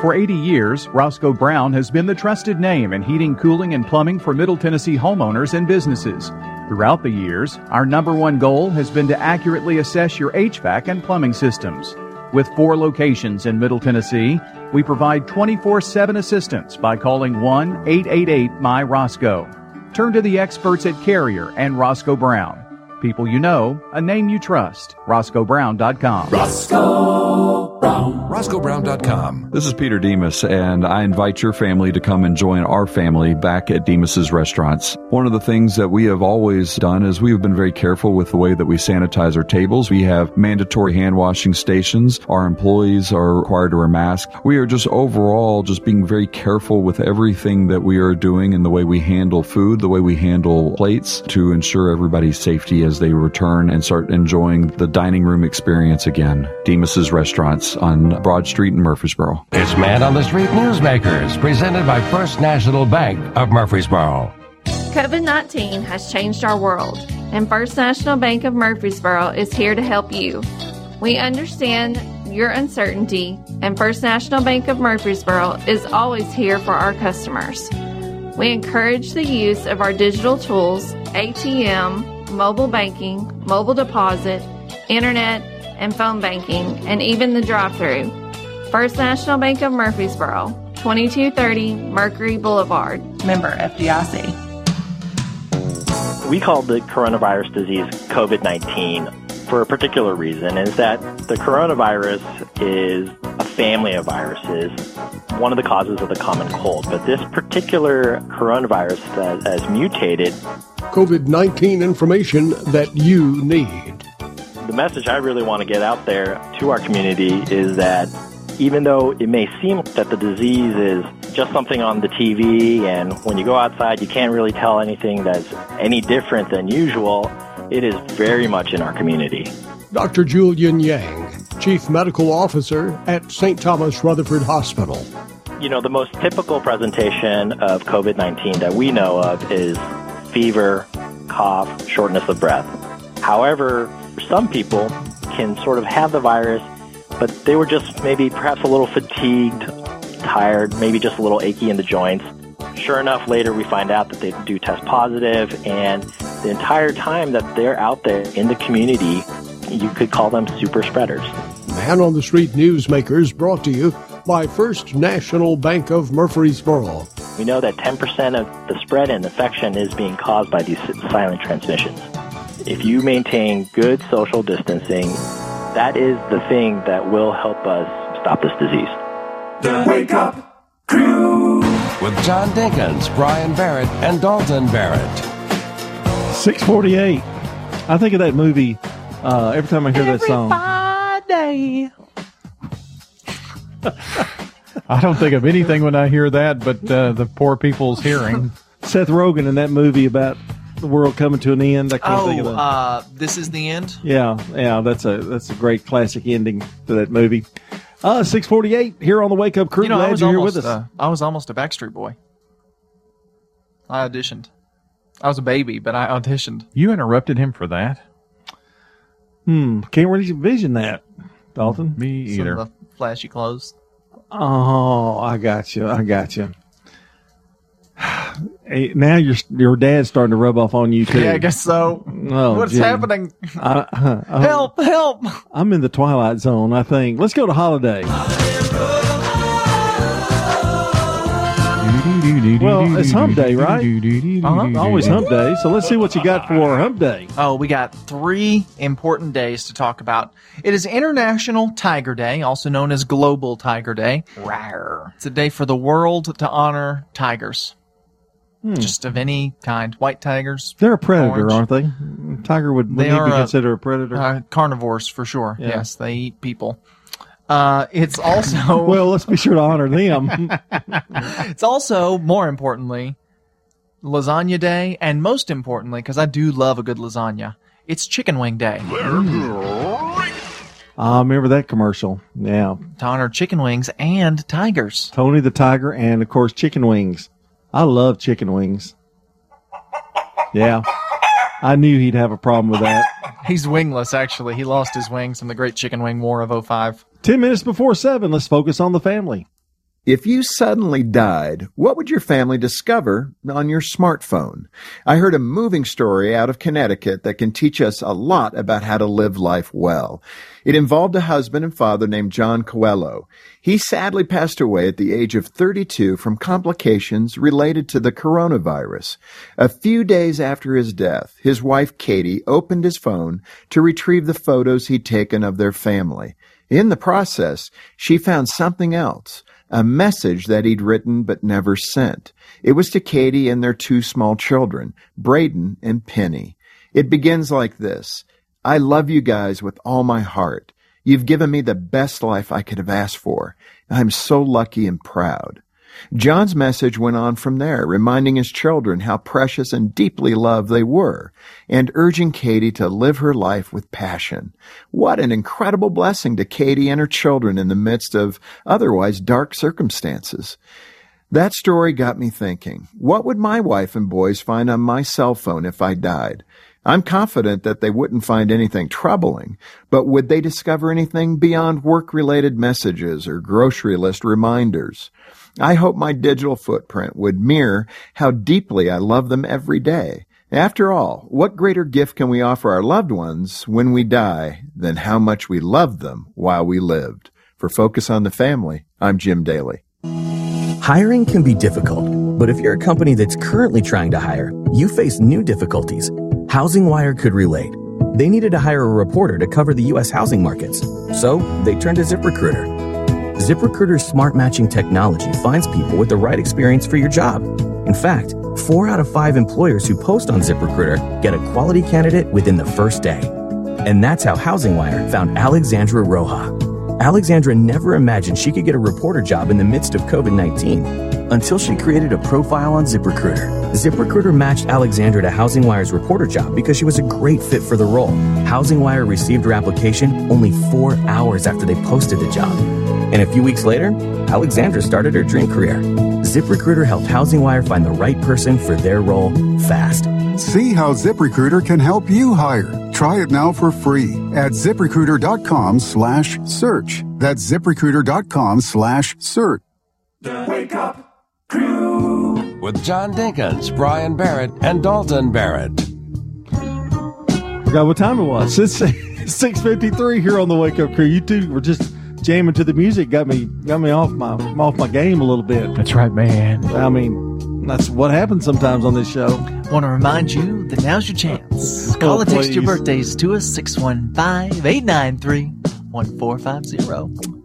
For 80 years, Roscoe Brown has been the trusted name in heating, cooling, and plumbing for Middle Tennessee homeowners and businesses. Throughout the years, our number one goal has been to accurately assess your HVAC and plumbing systems. With four locations in Middle Tennessee, we provide 24 7 assistance by calling 1 888 My Roscoe. Turn to the experts at Carrier and Roscoe Brown. People you know, a name you trust. RoscoeBrown.com. Roscoe. Brown. RoscoeBrown.com. This is Peter Demas, and I invite your family to come and join our family back at Demas's restaurants. One of the things that we have always done is we have been very careful with the way that we sanitize our tables. We have mandatory hand washing stations. Our employees are required to wear masks. We are just overall just being very careful with everything that we are doing and the way we handle food, the way we handle plates to ensure everybody's safety as they return and start enjoying the dining room experience again. Demas's restaurants on Broad Street in Murfreesboro. It's Man on the Street Newsmakers, presented by First National Bank of Murfreesboro. COVID 19 has changed our world, and First National Bank of Murfreesboro is here to help you. We understand your uncertainty, and First National Bank of Murfreesboro is always here for our customers. We encourage the use of our digital tools, ATM, mobile banking, mobile deposit, internet, and phone banking, and even the drive through. First National Bank of Murfreesboro, 2230 Mercury Boulevard. Member FDIC. We call the coronavirus disease COVID 19 for a particular reason is that the coronavirus is a family of viruses, one of the causes of the common cold. But this particular coronavirus that has mutated COVID 19 information that you need. The message I really want to get out there to our community is that even though it may seem that the disease is just something on the TV and when you go outside you can't really tell anything that's any different than usual, it is very much in our community. Dr. Julian Yang, Chief Medical Officer at St. Thomas Rutherford Hospital. You know, the most typical presentation of COVID 19 that we know of is fever, cough, shortness of breath. However, some people can sort of have the virus, but they were just maybe perhaps a little fatigued, tired, maybe just a little achy in the joints. Sure enough, later we find out that they do test positive, and the entire time that they're out there in the community, you could call them super spreaders. Man on the Street Newsmakers brought to you by First National Bank of Murfreesboro. We know that 10% of the spread and infection is being caused by these silent transmissions. If you maintain good social distancing, that is the thing that will help us stop this disease. The Wake Up Crew. With John Dinkins, Brian Barrett, and Dalton Barrett. 648. I think of that movie uh, every time I hear that song. Friday. <laughs> I don't think of anything when I hear that, but uh, the poor people's hearing. <laughs> Seth Rogen in that movie about the world coming to an end. I can't think of Oh, that. uh, this is the end. Yeah, yeah, that's a that's a great classic ending to that movie. Uh, six forty eight here on the Wake Up Crew. You know, I Glad was you're here almost, with us. Uh, I was almost a Backstreet Boy. I auditioned. I was a baby, but I auditioned. You interrupted him for that? Hmm, can't really envision that, Dalton. Me Some of the flashy clothes. Oh, I got you. I got you. Hey, now your your dad's starting to rub off on you too. Yeah, I guess so. Oh, What's gee. happening? I- I- help! Help! I'm in the twilight zone. I think. Let's go to holiday. Well, it's Hump Day, right? Uh-huh. Always Hump Day. So let's see what you got for Hump Day. Oh, we got three important days to talk about. It is International Tiger Day, also known as Global Tiger Day. Rawr. It's a day for the world to honor tigers. Just of any kind. White tigers. They're a predator, orange. aren't they? Tiger would, would They he are be a- considered a predator? Uh, carnivores, for sure. Yeah. Yes, they eat people. Uh, it's also <laughs> well, let's be sure to honor them. <laughs> it's also more importantly lasagna day, and most importantly, because I do love a good lasagna, it's chicken wing day. I remember that commercial. Yeah. To honor chicken wings and tigers. Tony the Tiger and, of course, chicken wings. I love chicken wings. Yeah. I knew he'd have a problem with that. He's wingless, actually. He lost his wings in the Great Chicken Wing War of 05. 10 minutes before 7, let's focus on the family. If you suddenly died, what would your family discover on your smartphone? I heard a moving story out of Connecticut that can teach us a lot about how to live life well. It involved a husband and father named John Coelho. He sadly passed away at the age of 32 from complications related to the coronavirus. A few days after his death, his wife Katie opened his phone to retrieve the photos he'd taken of their family. In the process, she found something else, a message that he'd written but never sent. It was to Katie and their two small children, Braden and Penny. It begins like this. I love you guys with all my heart. You've given me the best life I could have asked for. I'm so lucky and proud. John's message went on from there, reminding his children how precious and deeply loved they were, and urging Katie to live her life with passion. What an incredible blessing to Katie and her children in the midst of otherwise dark circumstances. That story got me thinking, what would my wife and boys find on my cell phone if I died? I'm confident that they wouldn't find anything troubling, but would they discover anything beyond work related messages or grocery list reminders? I hope my digital footprint would mirror how deeply I love them every day. After all, what greater gift can we offer our loved ones when we die than how much we loved them while we lived? For Focus on the Family, I'm Jim Daly. Hiring can be difficult, but if you're a company that's currently trying to hire, you face new difficulties. Housing Wire could relate. They needed to hire a reporter to cover the U.S. housing markets, so they turned to ZipRecruiter. ZipRecruiter's smart matching technology finds people with the right experience for your job. In fact, four out of five employers who post on ZipRecruiter get a quality candidate within the first day. And that's how Housing Wire found Alexandra Roja. Alexandra never imagined she could get a reporter job in the midst of COVID 19 until she created a profile on ZipRecruiter. ZipRecruiter matched Alexandra to Housing Wire's reporter job because she was a great fit for the role. Housing Wire received her application only four hours after they posted the job. And a few weeks later, Alexandra started her dream career. ZipRecruiter helped Housing Wire find the right person for their role fast. See how ZipRecruiter can help you hire. Try it now for free at ziprecruiter.com slash search. That's ziprecruiter.com slash search. Wake Up Crew. With John Dinkins, Brian Barrett, and Dalton Barrett. Forgot what time it was. <laughs> It's 6.53 here on the Wake Up Crew. You two were just jamming to the music. Got me got me off my off my game a little bit. That's right, man. I mean, that's what happens sometimes on this show. Want to remind you that now's your chance. Call Oh, or text your birthdays to us 615 893 1450.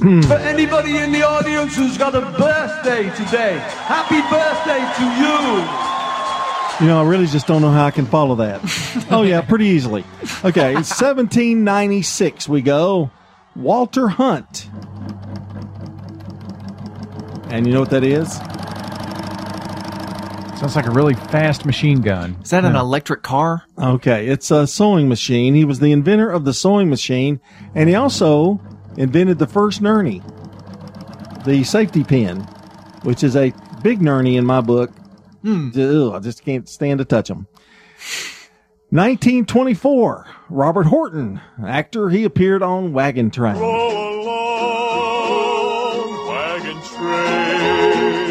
For anybody in the audience who's got a birthday today, happy birthday to you. You know, I really just don't know how I can follow that. <laughs> oh yeah, pretty easily. Okay, 1796 we go. Walter Hunt. And you know what that is? Sounds like a really fast machine gun. Is that an electric car? Okay, it's a sewing machine. He was the inventor of the sewing machine, and he also invented the first nurney, the safety pin, which is a big nurney in my book. Hmm. Ugh, I just can't stand to touch them. 1924, Robert Horton, actor. He appeared on Wagon Train. wagon train.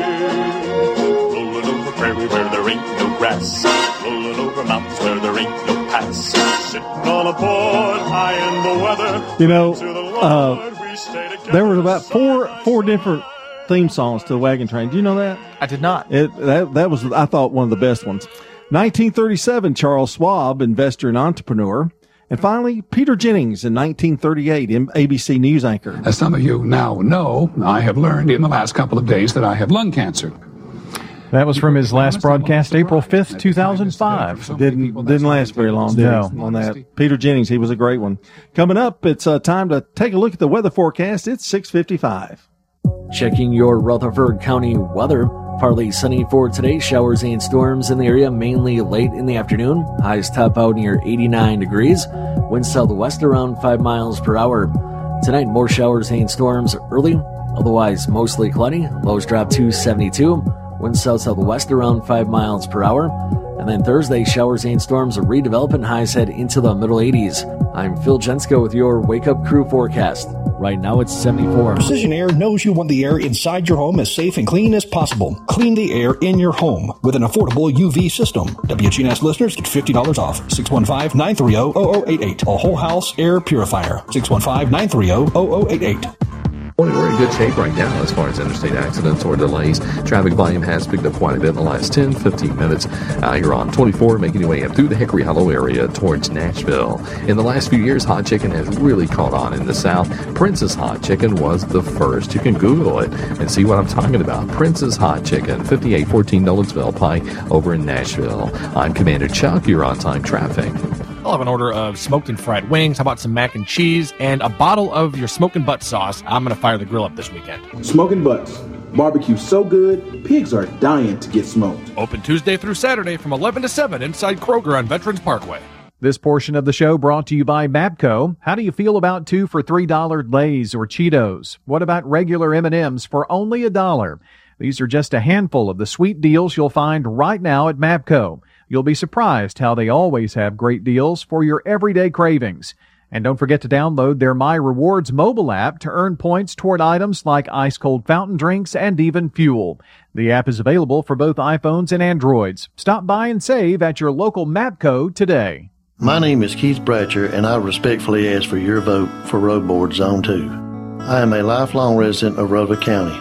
Rolling over prairie where there ain't no grass. Rolling over mountains where there ain't no pass. Sitting on a board high in the weather. You know, uh, there were about four four different theme songs to the Wagon Train. Do you know that? I did not. It that that was I thought one of the best ones. 1937, Charles Schwab, investor and entrepreneur. And finally, Peter Jennings in 1938, M- ABC News anchor. As some of you now know, I have learned in the last couple of days that I have lung cancer. That was from his last broadcast, April 5th, 2005. Didn't didn't last very long, No. on that. Peter Jennings, he was a great one. Coming up, it's uh, time to take a look at the weather forecast. It's 655. Checking your Rutherford County weather. Partly sunny for today. Showers and storms in the area mainly late in the afternoon. Highs top out near 89 degrees. Wind southwest around 5 miles per hour. Tonight, more showers and storms early. Otherwise, mostly cloudy. Lows drop to 72. Wind south southwest around 5 miles per hour. And then Thursday, showers and storms redevelop and highs head into the middle 80s. I'm Phil Jensko with your Wake Up Crew forecast. Right now it's 74. Precision Air knows you want the air inside your home as safe and clean as possible. Clean the air in your home with an affordable UV system. WGNS listeners get $50 off. 615-930-0088. A whole house air purifier. 615-930-0088. Good shape right now as far as interstate accidents or delays. Traffic volume has picked up quite a bit in the last 10, 15 minutes. Uh, you're on 24, making your way up through the Hickory Hollow area towards Nashville. In the last few years, hot chicken has really caught on in the South. Prince's Hot Chicken was the first. You can Google it and see what I'm talking about. Prince's Hot Chicken, 5814 Nolensville Pike over in Nashville. I'm Commander Chuck. You're on time traffic. I'll have an order of smoked and fried wings. How about some mac and cheese and a bottle of your smoking butt sauce? I'm going to fire the grill up this weekend. Smoking butts. Barbecue so good, pigs are dying to get smoked. Open Tuesday through Saturday from 11 to 7 inside Kroger on Veterans Parkway. This portion of the show brought to you by Mapco. How do you feel about two for three dollar Lay's or Cheetos? What about regular M&Ms for only a dollar? These are just a handful of the sweet deals you'll find right now at Mapco. You'll be surprised how they always have great deals for your everyday cravings. And don't forget to download their My Rewards mobile app to earn points toward items like ice cold fountain drinks and even fuel. The app is available for both iPhones and Androids. Stop by and save at your local Mapco today. My name is Keith Bratcher, and I respectfully ask for your vote for Road Board Zone 2. I am a lifelong resident of Rota County.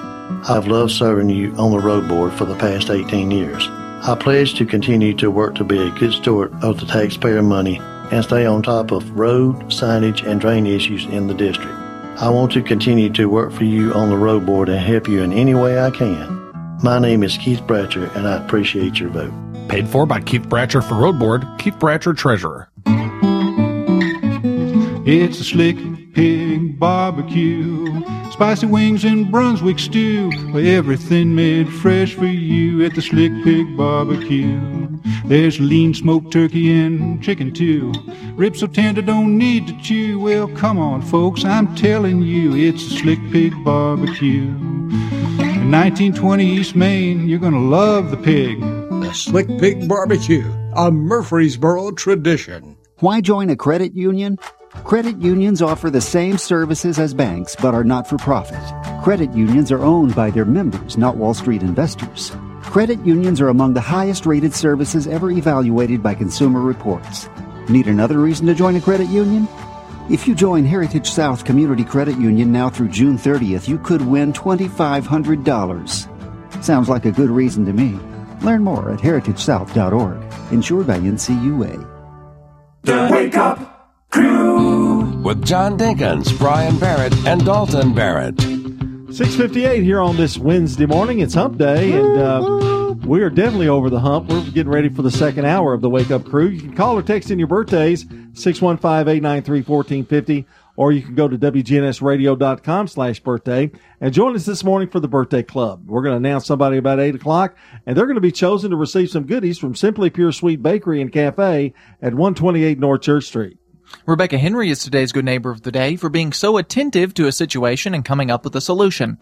I've loved serving you on the Road Board for the past 18 years. I pledge to continue to work to be a good steward of the taxpayer money and stay on top of road, signage, and drain issues in the district. I want to continue to work for you on the road board and help you in any way I can. My name is Keith Bratcher, and I appreciate your vote. Paid for by Keith Bratcher for Road Board, Keith Bratcher Treasurer. It's a slick pig barbecue. Spicy wings and Brunswick stew. Everything made fresh for you at the Slick Pig Barbecue. There's lean smoked turkey and chicken too. Ribs so tender don't need to chew. Well, come on, folks, I'm telling you, it's a Slick Pig Barbecue. In 1920 East Main, you're gonna love the pig. The Slick Pig Barbecue, a Murfreesboro tradition. Why join a credit union? Credit unions offer the same services as banks but are not for profit. Credit unions are owned by their members, not Wall Street investors. Credit unions are among the highest rated services ever evaluated by Consumer Reports. Need another reason to join a credit union? If you join Heritage South Community Credit Union now through June 30th, you could win $2,500. Sounds like a good reason to me. Learn more at heritagesouth.org. Insured by NCUA. Wake Up Crew with John Dinkins, Brian Barrett, and Dalton Barrett. 658 here on this Wednesday morning. It's hump day, and uh, we are definitely over the hump. We're getting ready for the second hour of the Wake Up Crew. You can call or text in your birthdays, 615-893-1450, or you can go to WGNSradio.com slash birthday and join us this morning for the birthday club. We're going to announce somebody about 8 o'clock, and they're going to be chosen to receive some goodies from Simply Pure Sweet Bakery and Cafe at 128 North Church Street. Rebecca Henry is today's good neighbor of the day for being so attentive to a situation and coming up with a solution.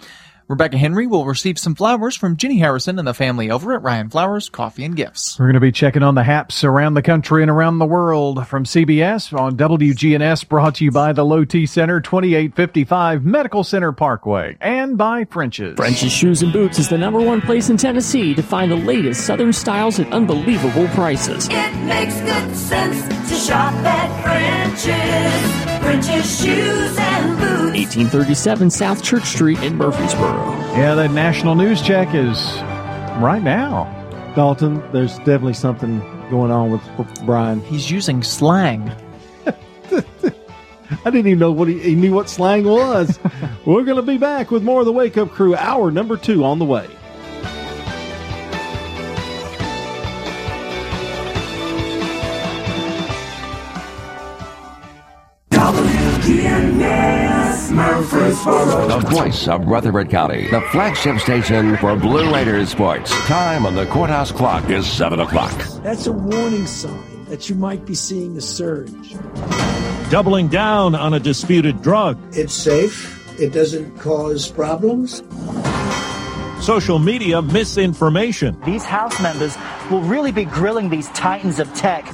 Rebecca Henry will receive some flowers from Ginny Harrison and the family over at Ryan Flowers Coffee and Gifts. We're going to be checking on the haps around the country and around the world from CBS on WGNS, brought to you by the Low T Center, 2855 Medical Center Parkway, and by French's. French's Shoes and Boots is the number one place in Tennessee to find the latest Southern styles at unbelievable prices. It makes good sense to shop at French's. French's Shoes and Boots. 1837 South Church Street in Murfreesboro. Yeah, that national news check is right now. Dalton, there's definitely something going on with Brian. He's using slang. <laughs> I didn't even know what he, he knew what slang was. <laughs> We're going to be back with more of the Wake Up Crew, hour number two on the way. Murfreesboro. The voice of Rutherford County, the flagship station for Blue Raiders sports. Time on the courthouse clock is 7 o'clock. That's a warning sign that you might be seeing a surge. Doubling down on a disputed drug. It's safe, it doesn't cause problems. Social media misinformation. These House members will really be grilling these titans of tech.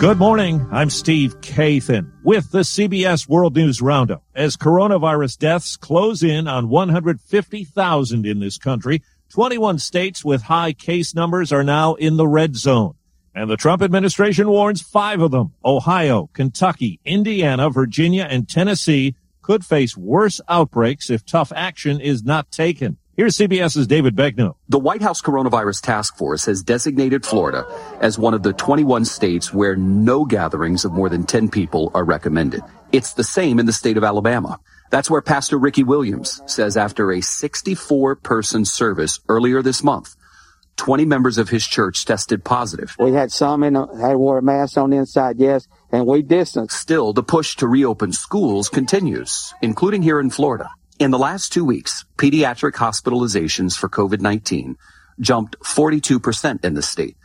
Good morning. I'm Steve Kathan with the CBS World News Roundup. As coronavirus deaths close in on 150,000 in this country, 21 states with high case numbers are now in the red zone. And the Trump administration warns five of them, Ohio, Kentucky, Indiana, Virginia, and Tennessee, could face worse outbreaks if tough action is not taken. Here's CBS's David Begnaud. The White House Coronavirus Task Force has designated Florida as one of the 21 states where no gatherings of more than 10 people are recommended. It's the same in the state of Alabama. That's where Pastor Ricky Williams says after a 64 person service earlier this month, 20 members of his church tested positive. We had some in, had wore a mask on the inside, yes, and we distanced. Still, the push to reopen schools continues, including here in Florida. In the last two weeks, pediatric hospitalizations for COVID-19 jumped 42% in the state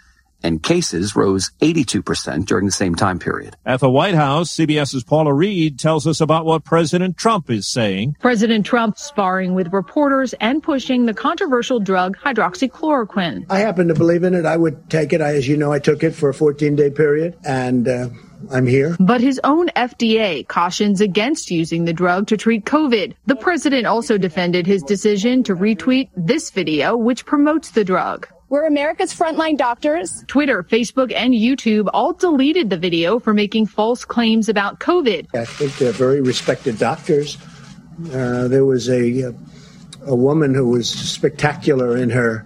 and cases rose 82% during the same time period. At the White House, CBS's Paula Reed tells us about what President Trump is saying. President Trump sparring with reporters and pushing the controversial drug hydroxychloroquine. I happen to believe in it. I would take it. I, as you know, I took it for a 14 day period and, uh, I'm here. But his own FDA cautions against using the drug to treat COVID. The president also defended his decision to retweet this video, which promotes the drug. We're America's frontline doctors. Twitter, Facebook, and YouTube all deleted the video for making false claims about COVID. I think they're very respected doctors. Uh, there was a a woman who was spectacular in her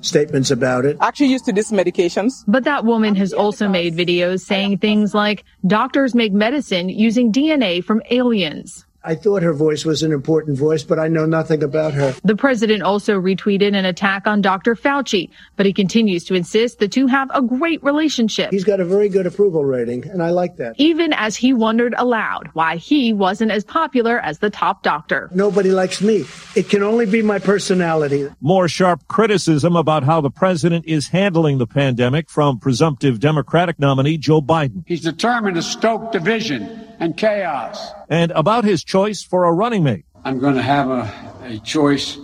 statements about it. Actually used to these medications. But that woman has also made videos saying things like doctors make medicine using DNA from aliens. I thought her voice was an important voice, but I know nothing about her. The president also retweeted an attack on Dr. Fauci, but he continues to insist the two have a great relationship. He's got a very good approval rating, and I like that. Even as he wondered aloud why he wasn't as popular as the top doctor. Nobody likes me. It can only be my personality. More sharp criticism about how the president is handling the pandemic from presumptive Democratic nominee Joe Biden. He's determined to stoke division and chaos. And about his choice for a running mate. I'm going to have a, a choice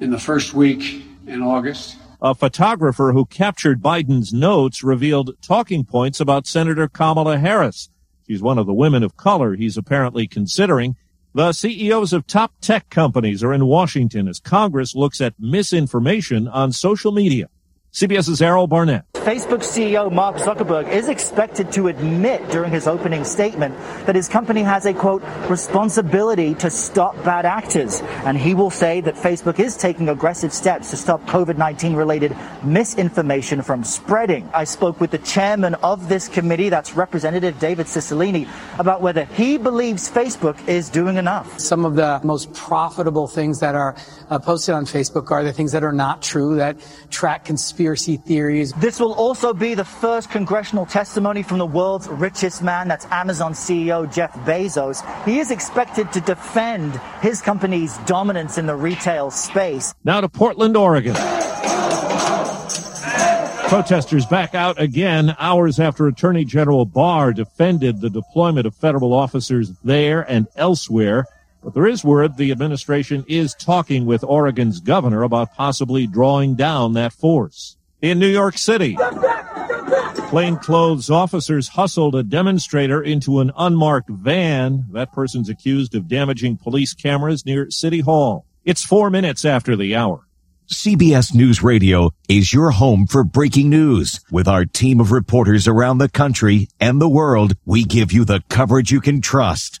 in the first week in August. A photographer who captured Biden's notes revealed talking points about Senator Kamala Harris. She's one of the women of color he's apparently considering. The CEOs of top tech companies are in Washington as Congress looks at misinformation on social media. CBS's Errol Barnett. Facebook CEO Mark Zuckerberg is expected to admit during his opening statement that his company has a quote responsibility to stop bad actors. And he will say that Facebook is taking aggressive steps to stop COVID-19 related misinformation from spreading. I spoke with the chairman of this committee, that's Representative David Cicilline, about whether he believes Facebook is doing enough. Some of the most profitable things that are uh, posted on Facebook are the things that are not true, that track conspiracy conspiracy theories. This will also be the first congressional testimony from the world's richest man, that's Amazon CEO Jeff Bezos. He is expected to defend his company's dominance in the retail space. Now to Portland, Oregon. Protesters back out again hours after Attorney General Barr defended the deployment of federal officers there and elsewhere. But there is word the administration is talking with Oregon's governor about possibly drawing down that force. In New York City, plainclothes officers hustled a demonstrator into an unmarked van. That person's accused of damaging police cameras near City Hall. It's four minutes after the hour. CBS News Radio is your home for breaking news. With our team of reporters around the country and the world, we give you the coverage you can trust.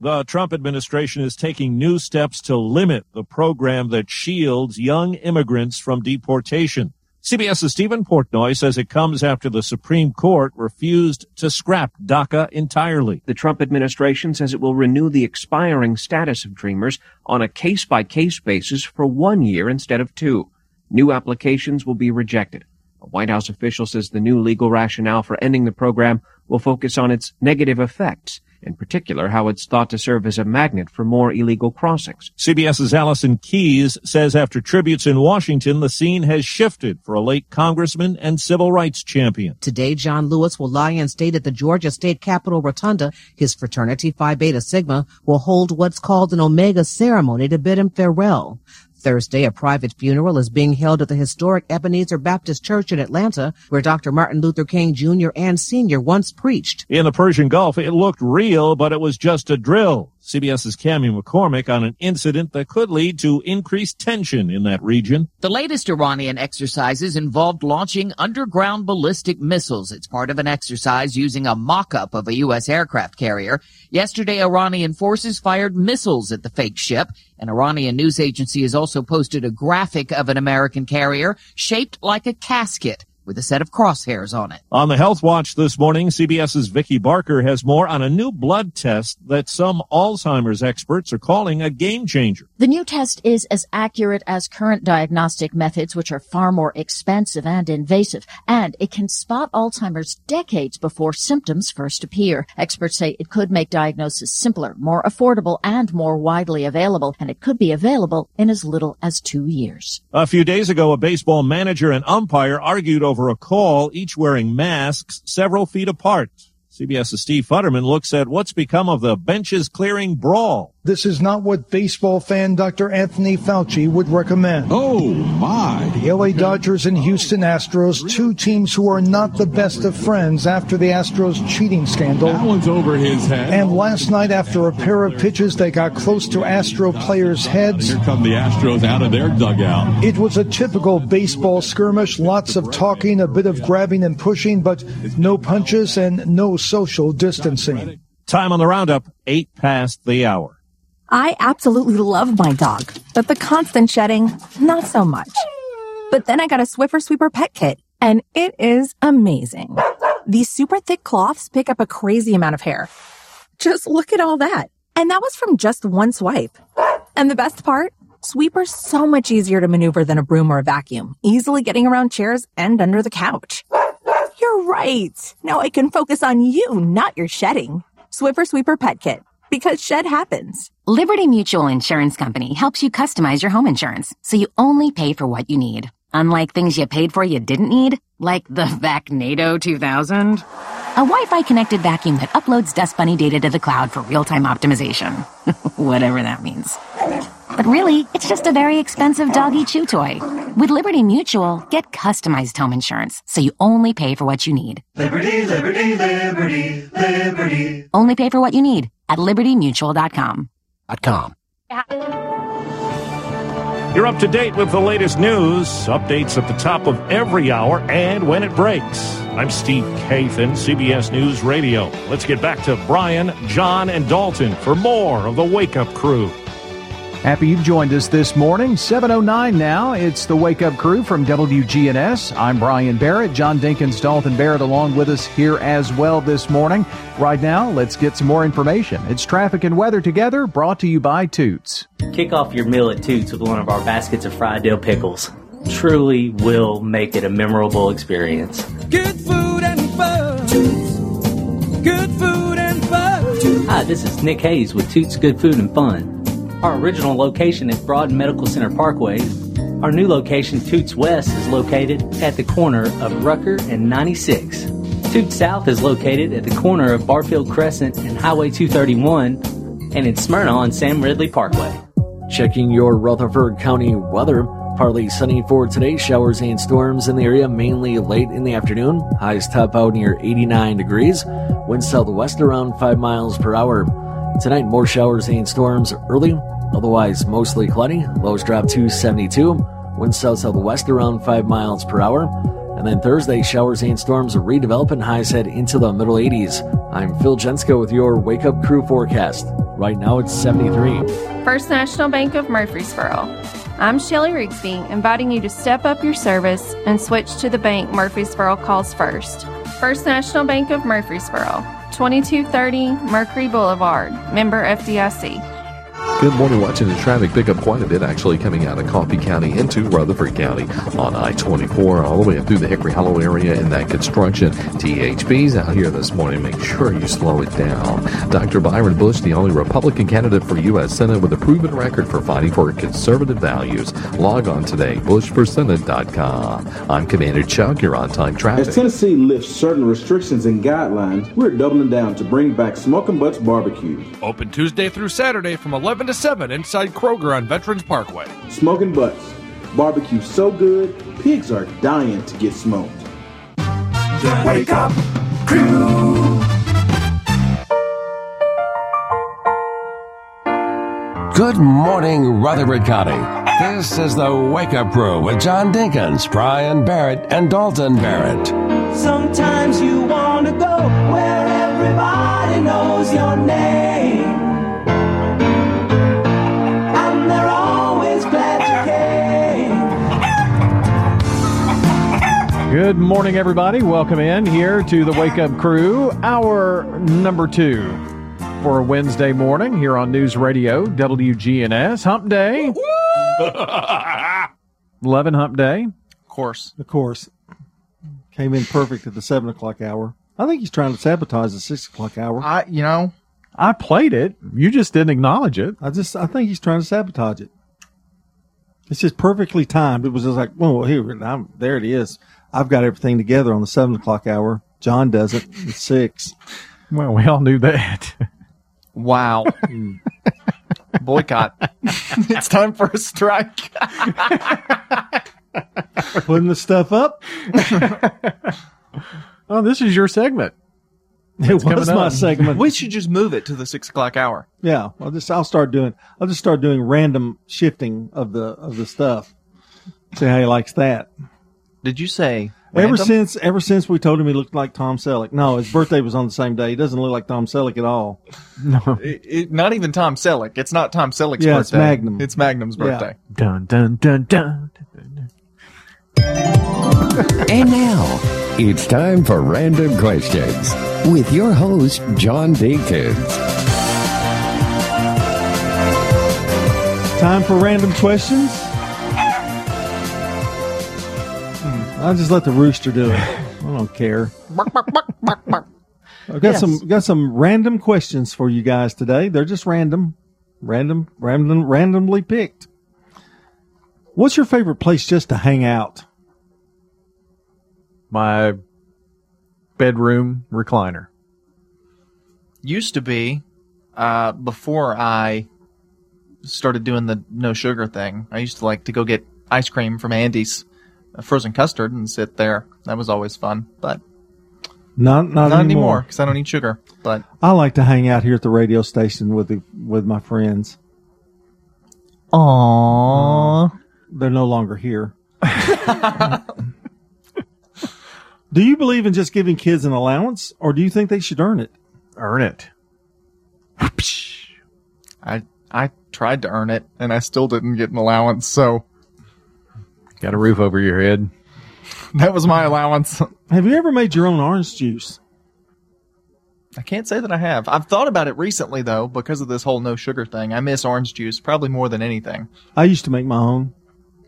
The Trump administration is taking new steps to limit the program that shields young immigrants from deportation. CBS's Stephen Portnoy says it comes after the Supreme Court refused to scrap DACA entirely. The Trump administration says it will renew the expiring status of Dreamers on a case by case basis for one year instead of two. New applications will be rejected. A White House official says the new legal rationale for ending the program will focus on its negative effects in particular how it's thought to serve as a magnet for more illegal crossings. CBS's Allison Keyes says after tributes in Washington, the scene has shifted for a late congressman and civil rights champion. Today, John Lewis will lie in state at the Georgia State Capitol Rotunda. His fraternity Phi Beta Sigma will hold what's called an Omega ceremony to bid him farewell. Thursday, a private funeral is being held at the historic Ebenezer Baptist Church in Atlanta, where Dr. Martin Luther King Jr. and Sr. once preached. In the Persian Gulf, it looked real, but it was just a drill. CBS's Cami McCormick on an incident that could lead to increased tension in that region. The latest Iranian exercises involved launching underground ballistic missiles. It's part of an exercise using a mock-up of a U.S. aircraft carrier. Yesterday, Iranian forces fired missiles at the fake ship. An Iranian news agency has also posted a graphic of an American carrier shaped like a casket with a set of crosshairs on it. On the Health Watch this morning, CBS's Vicki Barker has more on a new blood test that some Alzheimer's experts are calling a game changer. The new test is as accurate as current diagnostic methods, which are far more expensive and invasive, and it can spot Alzheimer's decades before symptoms first appear. Experts say it could make diagnosis simpler, more affordable, and more widely available, and it could be available in as little as two years. A few days ago, a baseball manager and umpire argued over over a call, each wearing masks several feet apart. CBS's Steve Futterman looks at what's become of the benches clearing brawl. This is not what baseball fan Dr. Anthony Fauci would recommend. Oh, my. The LA Dodgers and Houston Astros, two teams who are not the best of friends after the Astros cheating scandal. That one's over his head. And last night, after a pair of pitches, they got close to Astro players' heads. Here come the Astros out of their dugout. It was a typical baseball skirmish, lots of talking, a bit of grabbing and pushing, but no punches and no social distancing. Time on the roundup, eight past the hour. I absolutely love my dog, but the constant shedding, not so much. But then I got a Swiffer Sweeper pet kit, and it is amazing. These super thick cloths pick up a crazy amount of hair. Just look at all that. And that was from just one swipe. And the best part? Sweeper's so much easier to maneuver than a broom or a vacuum, easily getting around chairs and under the couch. You're right. Now I can focus on you, not your shedding. Swiffer Sweeper Pet Kit because shed happens. Liberty Mutual Insurance Company helps you customize your home insurance so you only pay for what you need. Unlike things you paid for you didn't need, like the <laughs> Vacnado 2000. A Wi-Fi connected vacuum that uploads Dust Bunny data to the cloud for real-time optimization. <laughs> Whatever that means. But really, it's just a very expensive doggy chew toy. With Liberty Mutual, get customized home insurance so you only pay for what you need. Liberty, liberty, liberty, liberty. Only pay for what you need at libertymutual.com. .com. You're up to date with the latest news, updates at the top of every hour, and when it breaks. I'm Steve Kathan, CBS News Radio. Let's get back to Brian, John, and Dalton for more of the Wake Up Crew. Happy you've joined us this morning. 709 now. It's the Wake Up Crew from WGNS. I'm Brian Barrett. John Dinkins, Dalton Barrett along with us here as well this morning. Right now, let's get some more information. It's traffic and weather together brought to you by Toots. Kick off your meal at Toots with one of our baskets of fried dill pickles. Truly will make it a memorable experience. Good food and fun. Toots. Good food and fun. Toots. Hi, this is Nick Hayes with Toots Good Food and Fun. Our original location is Broad Medical Center Parkway. Our new location, Toots West, is located at the corner of Rucker and 96. Toots South is located at the corner of Barfield Crescent and Highway 231 and in Smyrna on Sam Ridley Parkway. Checking your Rutherford County weather. Partly sunny for today, showers and storms in the area mainly late in the afternoon. Highs top out near 89 degrees. Wind southwest around 5 miles per hour. Tonight, more showers and storms early, otherwise mostly cloudy. Lows drop to 72. Wind south southwest around 5 miles per hour. And then Thursday, showers and storms redevelop and highs head into the middle 80s. I'm Phil Jensko with your Wake Up Crew forecast. Right now it's 73. First National Bank of Murfreesboro. I'm Shelly Rigsby, inviting you to step up your service and switch to the bank Murfreesboro calls first. First National Bank of Murfreesboro, 2230 Mercury Boulevard, member FDIC. Good morning. Watching the traffic pick up quite a bit actually coming out of Coffee County into Rutherford County on I-24 all the way up through the Hickory Hollow area in that construction. THP's out here this morning. Make sure you slow it down. Dr. Byron Bush, the only Republican candidate for U.S. Senate with a proven record for fighting for conservative values. Log on today, bushforsenate.com. I'm Commander Chuck. You're on time traffic. As Tennessee lifts certain restrictions and guidelines, we're doubling down to bring back Smoking Butts Barbecue. Open Tuesday through Saturday from 11 to 7 inside Kroger on Veterans Parkway. Smoking Butts. Barbecue so good, pigs are dying to get smoked. The Wake Up Crew. Good morning, Rutherford County. This is the Wake Up Crew with John Dinkins, Brian Barrett, and Dalton Barrett. Sometimes you want to go where everybody knows your name. Good morning, everybody. Welcome in here to the Wake Up Crew, hour number two for a Wednesday morning here on News Radio WGNS. Hump Day. <laughs> 11 Hump Day. Of course. Of course. Came in perfect at the 7 o'clock hour. I think he's trying to sabotage the 6 o'clock hour. I, you know, I played it. You just didn't acknowledge it. I just, I think he's trying to sabotage it. It's just perfectly timed. It was just like, well, here, I'm, there it is. I've got everything together on the 7 o'clock hour. John doesn't. It's 6. Well, we all knew that. wow. <laughs> Boycott. it's time for a strike. <laughs> Putting the stuff up. <laughs> oh, this is your segment. It was my up. segment. we should just move it to the six o'clock hour. Yeah, I'll just I'll start doing I'll just start doing random shifting of the of the stuff. See how he likes that. Did you say Ever since ever since we told him he looked like Tom Selleck. No, his birthday was on the same day. He doesn't look like Tom Selleck at all. <laughs> No. It- it- not even Tom Selleck. It's not Tom Selleck's Yeah, it's birthday. Magnum. It's Magnum's Yeah. birthday. Dun, dun, dun, dun. And now, it's time for Random Questions with your host, John Dinkins. Time for random questions. I'll just let the rooster do it. I don't care. I've got Yes. some got some random questions for you guys today. They're just random, random, random, randomly picked. What's your favorite place just to hang out? My bedroom recliner. Used to be, uh, before I started doing the no sugar thing, I used to like to go get ice cream from Andy's, uh, frozen custard, and sit there. That was always fun, but Not not, not anymore. anymore because I don't eat sugar. But I like to hang out here at the radio station with the with my friends. Aww. They're no longer here. <laughs> do you believe in just giving kids an allowance, or do you think they should earn it? Earn it. I I tried to earn it, and I still didn't get an allowance. So Got a roof over your head. <laughs> that was my allowance. Have you ever made your own orange juice? I can't say that I have. I've thought about it recently though, because of this whole no sugar thing. I miss orange juice probably more than anything. I used to make my own.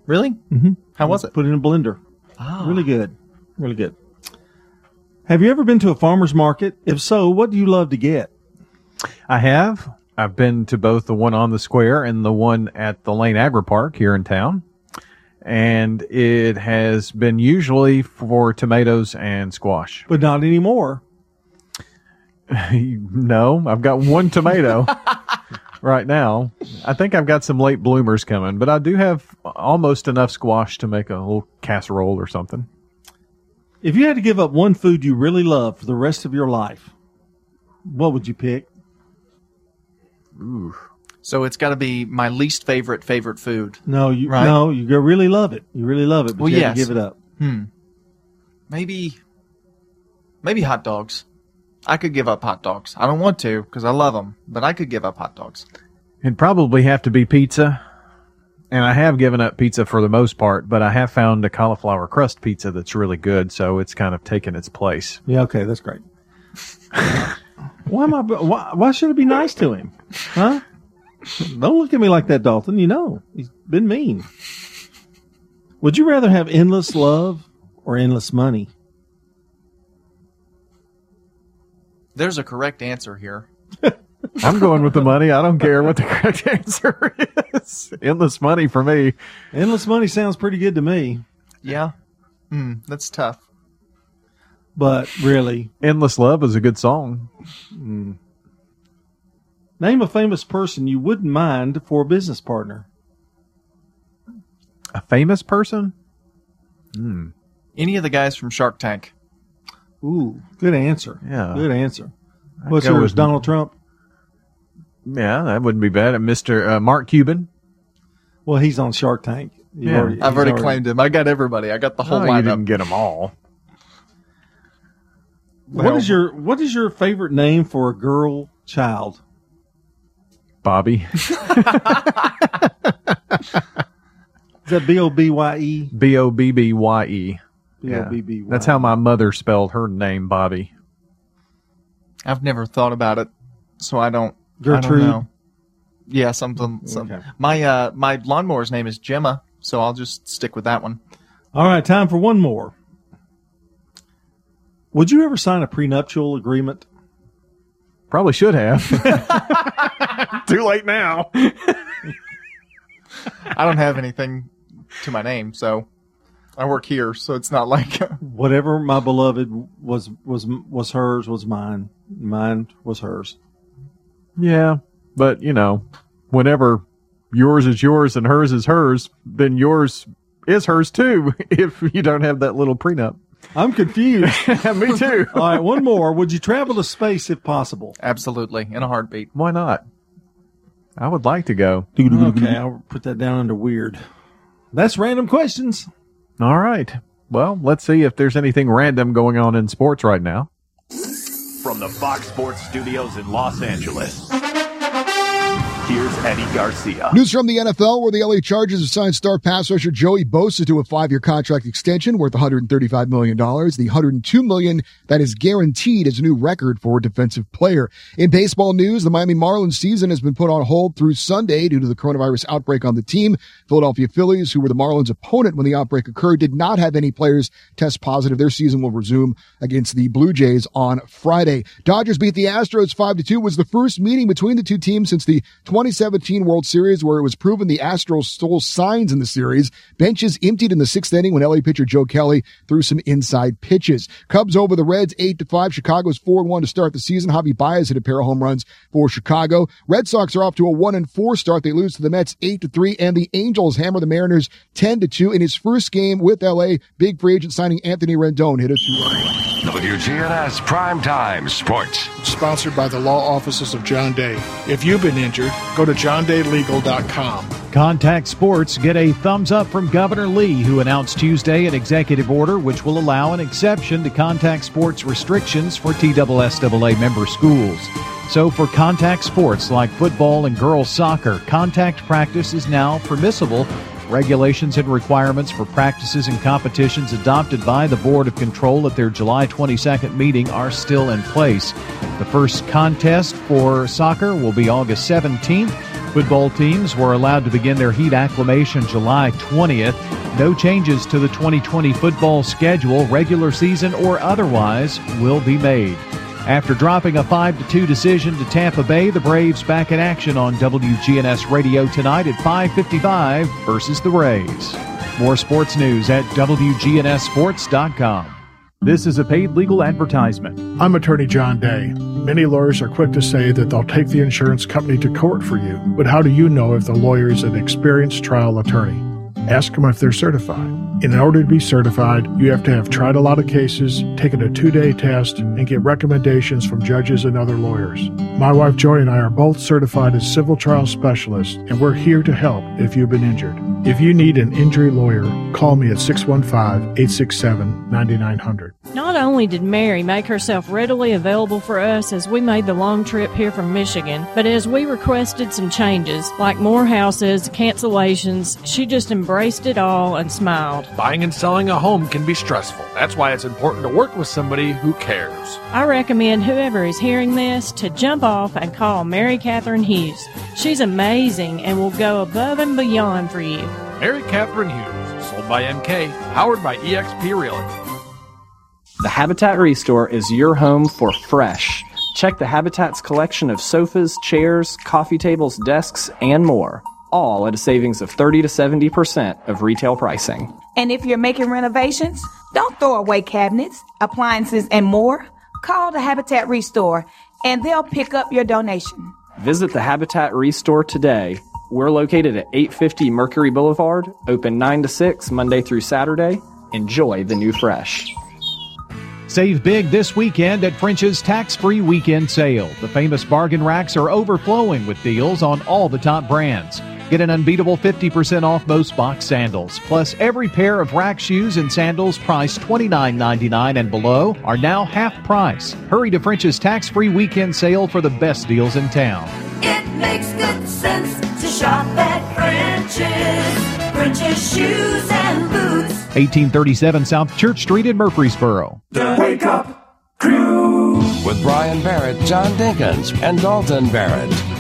Really? Mm-hmm. How was it? Put it in a blender. Ah. Really good. Really good. Have you ever been to a farmer's market? If so, what do you love to get? I have. I've been to both the one on the square and the one at the Lane Agri Park here in town. And it has been usually for tomatoes and squash. But not anymore. <laughs> no, I've got one tomato <laughs> right now. I think I've got some late bloomers coming, but I do have almost enough squash to make a little casserole or something. If you had to give up one food you really love for the rest of your life, what would you pick? Ooh. So it's got to be my least favorite favorite food. No, you Right. no, you really love it. You really love it, but Well, you have to give it up. Hmm. Maybe. Maybe hot dogs. I could give up hot dogs. I don't want to because I love them, but I could give up hot dogs. It'd probably have to be pizza And I have given up pizza for the most part, but I have found a cauliflower crust pizza that's really good, so it's kind of taken its place. Yeah, okay, that's great. <laughs> why am I? Why, why should it be nice to him? Huh? <laughs> Don't look at me like that, Dalton. You know he's been mean. Would you rather have endless love or endless money? There's a correct answer here. <laughs> I'm going with the money. I don't care what the correct answer is. Endless money for me. Endless money sounds pretty good to me, Yeah. Hmm, that's tough. but really, Endless Love is a good song. mm. Name a famous person you wouldn't mind for a business partner. A famous person? Hmm. Any of the guys from Shark Tank. Ooh, good answer. Yeah. good answer. I'd What's yours? with- Donald Trump. Yeah, that wouldn't be bad. Mr. Uh, Mark Cuban. Well, he's on Shark Tank. You've Yeah. already- I've he's already claimed him. I got everybody. I got the whole Oh, you didn't get them all. What is your What is your favorite name for a girl child? Bobby. <laughs> Is that B O B Y E? B O B B Y E. B-O-B-B-Y. That's how my mother spelled her name, Bobby. I've never thought about it, so I don't. Gertrude? I don't know. Yeah, something. Some, Okay. My uh, my lawnmower's name is Gemma, so I'll just stick with that one. All right, time for one more. Would you ever sign a prenuptial agreement? Probably should have. <laughs> Too late now. I don't have anything to my name, so I work here, so it's not like <laughs> Whatever my beloved was was was hers was mine. Mine was hers. Yeah, but you know, whenever yours is yours and hers is hers, then yours is hers too. <laughs> If you don't have that little prenup. I'm confused. <laughs> Me too. <laughs> All right, one more. Would you travel to space if possible? absolutely in a heartbeat. Why not? I would like to go. Okay, I'll put that down under weird. That's random questions. All right. Well, let's see if there's anything random going on in sports right now. From the Fox Sports Studios in Los Angeles, here's Eddie Garcia. News from the NFL, where the LA Chargers have signed star pass rusher Joey Bosa to a five-year contract extension worth $135 million. The 102 million that is guaranteed is a new record for a defensive player. In baseball news, the Miami Marlins season has been put on hold through Sunday due to the coronavirus outbreak on the team. Philadelphia Phillies, who were the Marlins' opponent when the outbreak occurred, did not have any players test positive. Their season will resume against the Blue Jays on Friday. Dodgers beat the Astros 5-2 was the first meeting between the two teams since the 2017 World Series where it was proven the Astros stole signs in the series. Benches emptied in the sixth inning when LA pitcher Joe Kelly threw some inside pitches. Cubs over the Reds eight to five. Chicago's 4-1 to start the season. Javi Baez hit a pair of home runs for Chicago. Red Sox are off to a one and four start. They lose to the Mets eight to three, and the Angels hammer the Mariners ten to two in his first game with LA. Big free agent signing Anthony Rendon hit a two-run. WGNS Primetime Sports. Sponsored by the law offices of John Day. If you've been injured, go to johndaylegal.com. Contact Sports get a thumbs up from Governor Lee, who announced Tuesday an executive order which will allow an exception to contact sports restrictions for TSSAA member schools. So, for contact sports like football and girls soccer, contact practice is now permissible. Regulations and requirements for practices and competitions adopted by the Board of Control at their July 22nd meeting are still in place. The first contest for soccer will be August 17th. Football teams were allowed to begin their heat acclimation July 20th. No changes to the 2020 football schedule, regular season or otherwise, will be made. After dropping a 5 2 decision to Tampa Bay, the Braves back in action on WGNS Radio tonight at 5:55 versus the Rays. More sports news at WGNSSports.com. This is a paid legal advertisement. I'm attorney John Day. Many lawyers are quick to say that they'll take the insurance company to court for you, but how do you know if the lawyer is an experienced trial attorney? Ask them if they're certified. In order to be certified, you have to have tried a lot of cases, taken a two day test, and get recommendations from judges and other lawyers. My wife Joy and I are both certified as civil trial specialists, and we're here to help if you've been injured. If you need an injury lawyer, call me at 615 867 9900. Not only did Mary make herself readily available for us as we made the long trip here from Michigan, but as we requested some changes, like more houses, cancellations, she just embraced it all and smiled. Buying and selling a home can be stressful. That's why it's important to work with somebody who cares. I recommend whoever is hearing this to jump off and call Mary Catherine Hughes. She's amazing and will go above and beyond for you. Mary Catherine Hughes, sold by MK, powered by EXP Realty. The Habitat Restore is your home for fresh. Check the Habitat's collection of sofas, chairs, coffee tables, desks, and more, all at a savings of 30 to 70% of retail pricing. And if you're making renovations, don't throw away cabinets, appliances, and more. Call the Habitat Restore and they'll pick up your donation. Visit the Habitat Restore today. We're located at 850 Mercury Boulevard, open 9 to 6 Monday through Saturday. Enjoy the new fresh. Save big this weekend at French's tax free weekend sale. The famous bargain racks are overflowing with deals on all the top brands. Get an unbeatable 50% off most box sandals. Plus, every pair of rack shoes and sandals priced $29.99 and below are now half price. Hurry to French's tax free weekend sale for the best deals in town. It makes good sense to shop at French's. French's shoes and boots. 1837 South Church Street in Murfreesboro. The Wake Up Crew. With Brian Barrett, John Dinkins, and Dalton Barrett.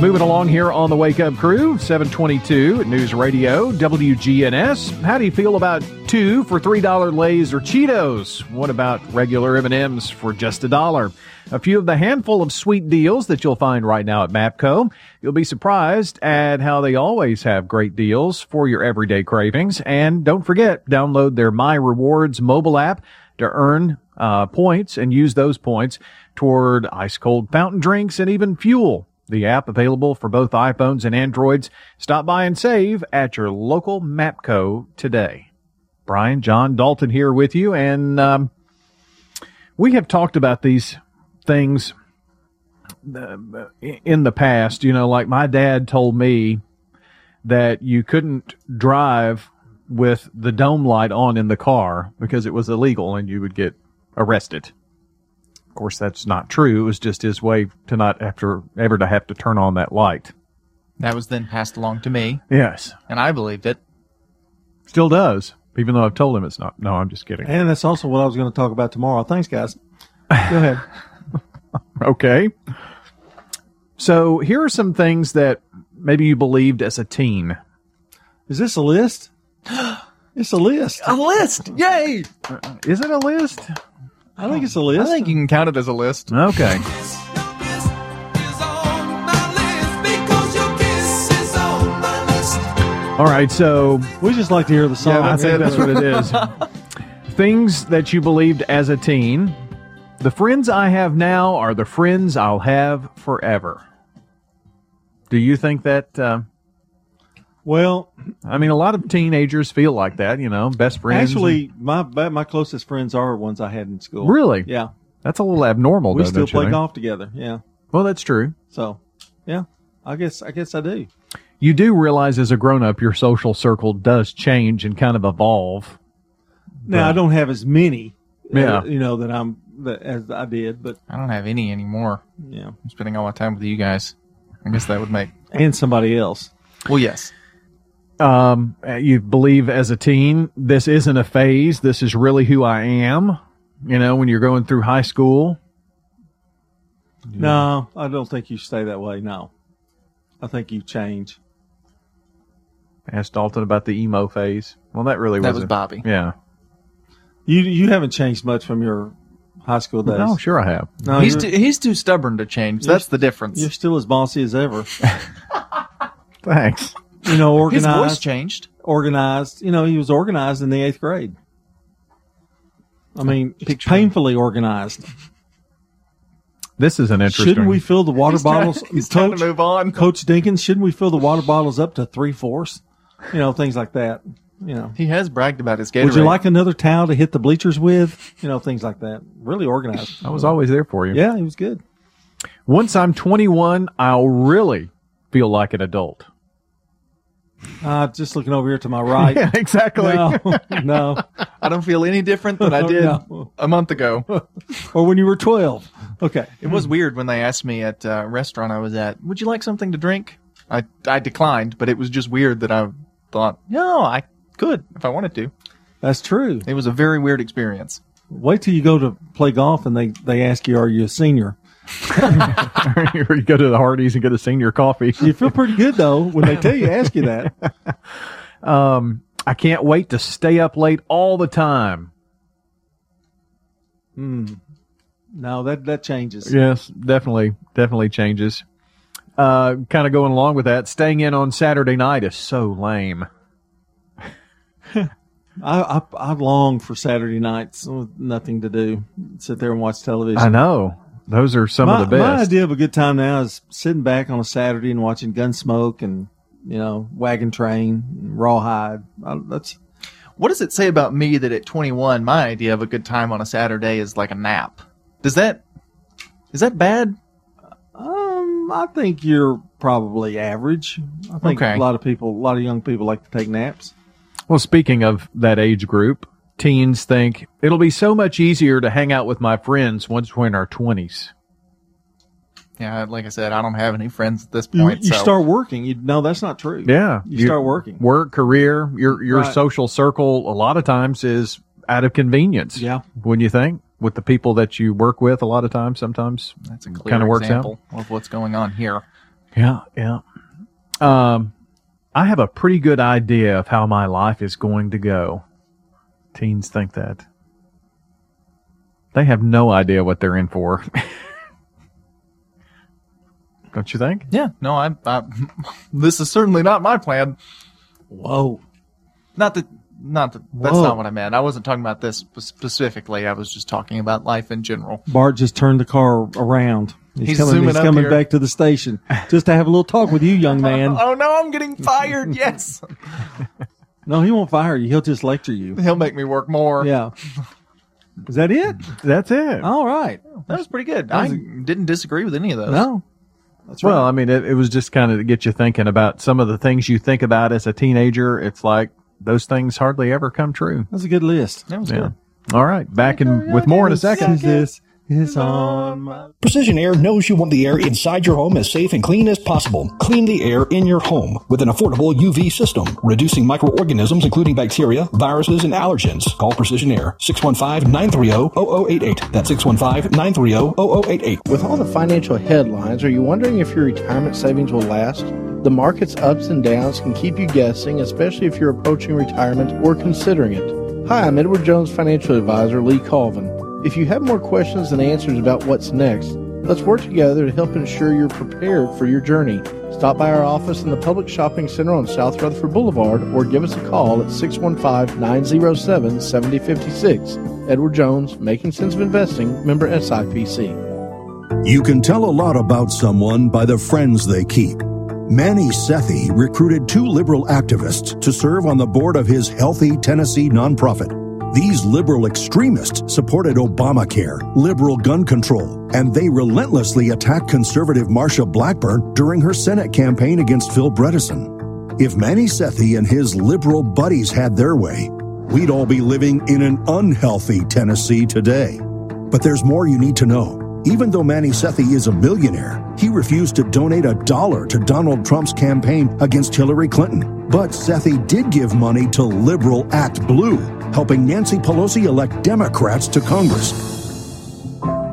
Moving along here on the Wake Up Crew, 722 News Radio, WGNS. How do you feel about two for $3 Lays or Cheetos? What about regular M&Ms for just a dollar? A few of the handful of sweet deals that you'll find right now at Mapco. You'll be surprised at how they always have great deals for your everyday cravings. And don't forget, download their My Rewards mobile app to earn uh, points and use those points toward ice cold fountain drinks and even fuel. The app available for both iPhones and Androids. Stop by and save at your local Mapco today. Brian, John, Dalton here with you, and um, we have talked about these things uh, in the past. You know, like my dad told me that you couldn't drive with the dome light on in the car because it was illegal and you would get arrested. Of course, that's not true. It was just his way to not after ever to have to turn on that light. That was then passed along to me. Yes. And I believed it. Still does, even though I've told him it's not. No, I'm just kidding. And that's also what I was going to talk about tomorrow. Thanks, guys. Go ahead. <laughs> Okay. So here are some things that maybe you believed as a teen. Is this a list? <gasps> It's a list. A list. Yay. Uh, is it a list? I think it's a list. I think you can count it as a list. Okay. All right, so we just like to hear the song. Yeah, I think that's what it is. <laughs> Things that you believed as a teen. The friends I have now are the friends I'll have forever. Do you think that? Uh, well, I mean, a lot of teenagers feel like that. You know, best friends. Actually, my my closest friends are ones I had in school. Really? Yeah. That's a little abnormal. We though, still don't you play think? golf together. Yeah. Well, that's true. So, yeah, I guess I guess I do. You do realize as a grown up, your social circle does change and kind of evolve. Now I don't have as many. Yeah. uh, you know that I'm that as I did, but I don't have any anymore. Yeah. I'm spending all my time with you guys. I guess that would make. and somebody else. Well, yes. Um, you believe as a teen, this isn't a phase. This is really who I am. You know, when you're going through high school. No, I don't think you stay that way. No, I think you change. Asked Dalton about the emo phase. Well, that really That was was Bobby. Yeah. You you haven't changed much from your high school days. No, sure I have. No, he's too, he's too stubborn to change. That's the difference. You're still as bossy as ever. <laughs> Thanks. You know, His organized. voice changed. Organized. You know, he was organized in the eighth grade. I mean, painfully organized. This is an interesting. Shouldn't we fill the water He's trying- bottles? he's trying to move on. Coach Dinkins, shouldn't we fill the water bottles up to three fourths? You know, things like that. You know, He has bragged about his Gatorade. would you like another towel to hit the bleachers with? You know, things like that. Really organized. I was always there for you. Yeah, he was good. Once I'm 21, I'll really feel like an adult. Uh, just looking over here to my right. <laughs> Yeah, exactly. No, <laughs> no. I don't feel any different than I did No. a month ago. <laughs> or when you were 12. Okay. It was weird when they asked me at a restaurant I was at, would you like something to drink? I, I declined, but it was just weird that I thought, no, I could if I wanted to. That's true. It was a very weird experience. Wait till you go to play golf and they, they ask you, are you a senior? <laughs> or you go to the Hardee's and get a senior coffee. You feel pretty good though when they tell you, ask you that. <laughs> Um, I can't wait to stay up late all the time. Hmm. No, that, that changes. Yes, definitely, definitely changes. Uh, kind of going along with that, staying in on Saturday night is so lame. <laughs> I, I I long for Saturday nights with nothing to do. Sit there and watch television. I know those are some my, of the best. My idea of a good time now is sitting back on a Saturday and watching Gunsmoke and you know Wagon Train, and Rawhide. I, that's What does it say about me that at 21, my idea of a good time on a Saturday is like a nap? Does that, is that bad? um. I think you're probably average. I think Okay. a lot of people, a lot of young people like to take naps. Well, speaking of that age group, teens think it'll be so much easier to hang out with my friends once we're in our twenties. Yeah, like I said, I don't have any friends at this You, point. you so. start working. You no, that's not true. Yeah, you, start working. work, career, your your Right. social circle. A lot of times is out of convenience. Yeah. when you think with the people that you work with, a lot of times, sometimes That's a clear kind of works example of what's going on here. Yeah, yeah. Um, I have a pretty good idea of how my life is going to go. Teens think that. They have no idea what they're in for. <laughs> Don't you think? Yeah, no, I, I <laughs> this is certainly not my plan. Whoa. Not that, not that, that's Whoa. not what I meant. I wasn't talking about this specifically. I was just talking about life in general. Bart just turned the car around. He's, He's coming, he's coming here. back to the station just to have a little talk with you, young <laughs> man. Oh no, I'm getting fired. yes. No, he won't fire you. He'll just lecture you. He'll make me work more. Yeah. Is that it? That's it. All right. That was pretty good. That I was a- didn't disagree with any of those. No. That's well. I mean, it, it was just kind of to get you thinking about some of the things you think about as a teenager. It's like those things hardly ever come true. That's a good list. That was Yeah. good. All right, back in with more in a second. This is on my. Precision Air knows you want the air inside your home as safe and clean as possible. Clean the air in your home with an affordable UV system, reducing microorganisms including bacteria, viruses, and allergens. Call Precision Air 615-930-0088. That's 615-930-0088. With all the financial headlines, are you wondering if your retirement savings will last? The market's ups and downs can keep you guessing, especially if you're approaching retirement or considering it. Hi, I'm Edward Jones financial advisor Lee Colvin. If you have more questions than answers about what's next, let's work together to help ensure you're prepared for your journey. Stop by our office in the Public Shopping Center on South Rutherford Boulevard or give us a call at 615 907 7056. Edward Jones, Making Sense of Investing, member SIPC. You can tell a lot about someone by the friends they keep. Manny Sethi recruited two liberal activists to serve on the board of his Healthy Tennessee nonprofit. These liberal extremists supported Obamacare, liberal gun control, and they relentlessly attacked conservative Marsha Blackburn during her Senate campaign against Phil Bredesen. If Manny Sethi and his liberal buddies had their way, we'd all be living in an unhealthy Tennessee today. But there's more you need to know. Even though Manny Sethi is a millionaire, he refused to donate a dollar to Donald Trump's campaign against Hillary Clinton. But Sethi did give money to Liberal Act Blue, helping Nancy Pelosi elect Democrats to Congress.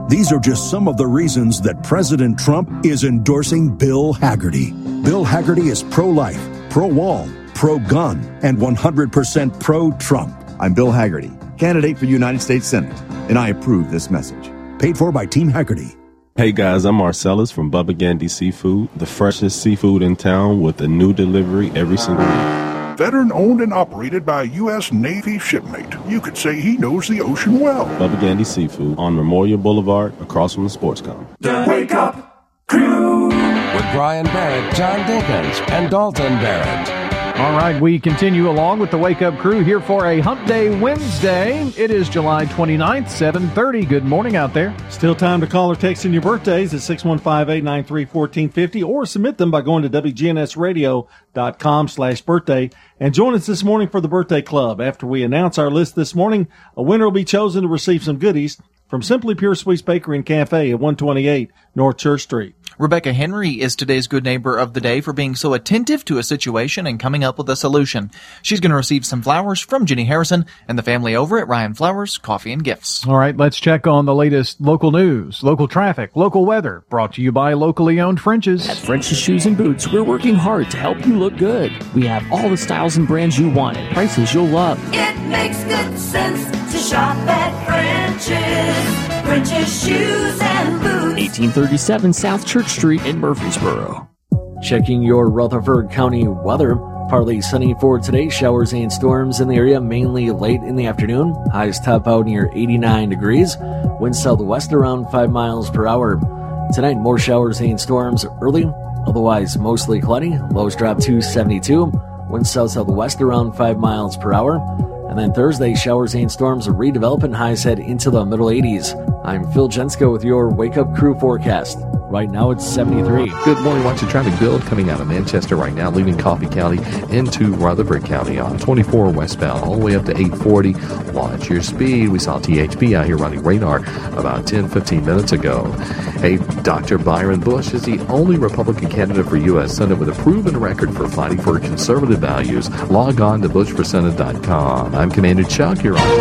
These are just some of the reasons that President Trump is endorsing Bill Hagerty. Bill Hagerty is pro life, pro wall, pro gun, and 100% pro Trump. I'm Bill Hagerty, candidate for United States Senate, and I approve this message. Paid for by Team Hagerty. Hey guys, I'm Marcellus from Bubba Gandy Seafood, the freshest seafood in town with a new delivery every single week. Veteran owned and operated by a U.S. Navy shipmate. You could say he knows the ocean well. Bubba Gandy Seafood on Memorial Boulevard across from the sports com. The Wake Up Crew with Brian Barrett, John Dinkins, and Dalton Barrett. All right, we continue along with the Wake Up Crew here for a Hump Day Wednesday. It is July 29th, 7:30. Good morning out there. Still time to call or text in your birthdays at 615-893-1450 or submit them by going to WGNSradio.com slash birthday. And join us this morning for the birthday club. After we announce our list this morning, a winner will be chosen to receive some goodies from Simply Pure Sweets Bakery and Cafe at 128 North Church Street. Rebecca Henry is today's good neighbor of the day for being so attentive to a situation and coming up with a solution. She's going to receive some flowers from Jenny Harrison and the family over at Ryan Flowers Coffee and Gifts. All right, let's check on the latest local news, local traffic, local weather, brought to you by locally owned French's. At French's Shoes and Boots, we're working hard to help you look good. We have all the styles and brands you want at prices you'll love. It makes good sense to shop at French's. French's Shoes and Boots. 1837 South Church Street in Murfreesboro. Checking your Rutherford County weather. Partly sunny for today. Showers and storms in the area mainly late in the afternoon. Highs top out near 89 degrees. Wind southwest around 5 miles per hour. Tonight, more showers and storms early. Otherwise, mostly cloudy. Lows drop to 72. Wind south southwest around 5 miles per hour. And then Thursday, showers and storms redevelop and highs head into the middle 80s. I'm Phil Jensko with your Wake Up Crew forecast. Right now it's 73. Good morning. Watch the traffic build coming out of Manchester right now, leaving Coffee County into Rutherford County on 24 westbound, all the way up to 840. Watch your speed. We saw THP out here running radar about 10, 15 minutes ago. Hey, Dr. Byron Bush is the only Republican candidate for U.S. Senate with a proven record for fighting for conservative values. Log on to bushforsenate.com. I'm Commander Chuck. You're on.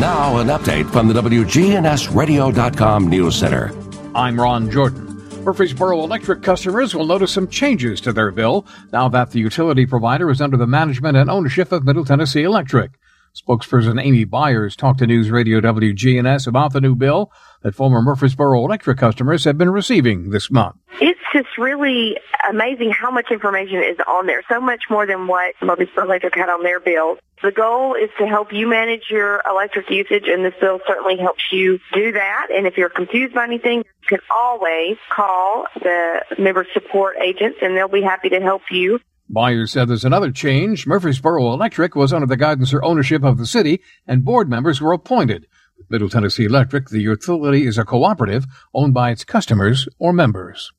Now, an update from the WGNSradio.com News Center. I'm Ron Jordan. Murfreesboro Electric customers will notice some changes to their bill now that the utility provider is under the management and ownership of Middle Tennessee Electric. Spokesperson Amy Byers talked to News Radio WGNS about the new bill that former Murfreesboro Electric customers have been receiving this month. It's just really amazing how much information is on there. So much more than what Murfreesboro Electric had on their bill. The goal is to help you manage your electric usage, and this bill certainly helps you do that. And if you're confused by anything, you can always call the member support agents, and they'll be happy to help you. Byers said there's another change. Murfreesboro Electric was under the guidance or ownership of the city, and board members were appointed. Middle Tennessee Electric, the utility is a cooperative owned by its customers or members.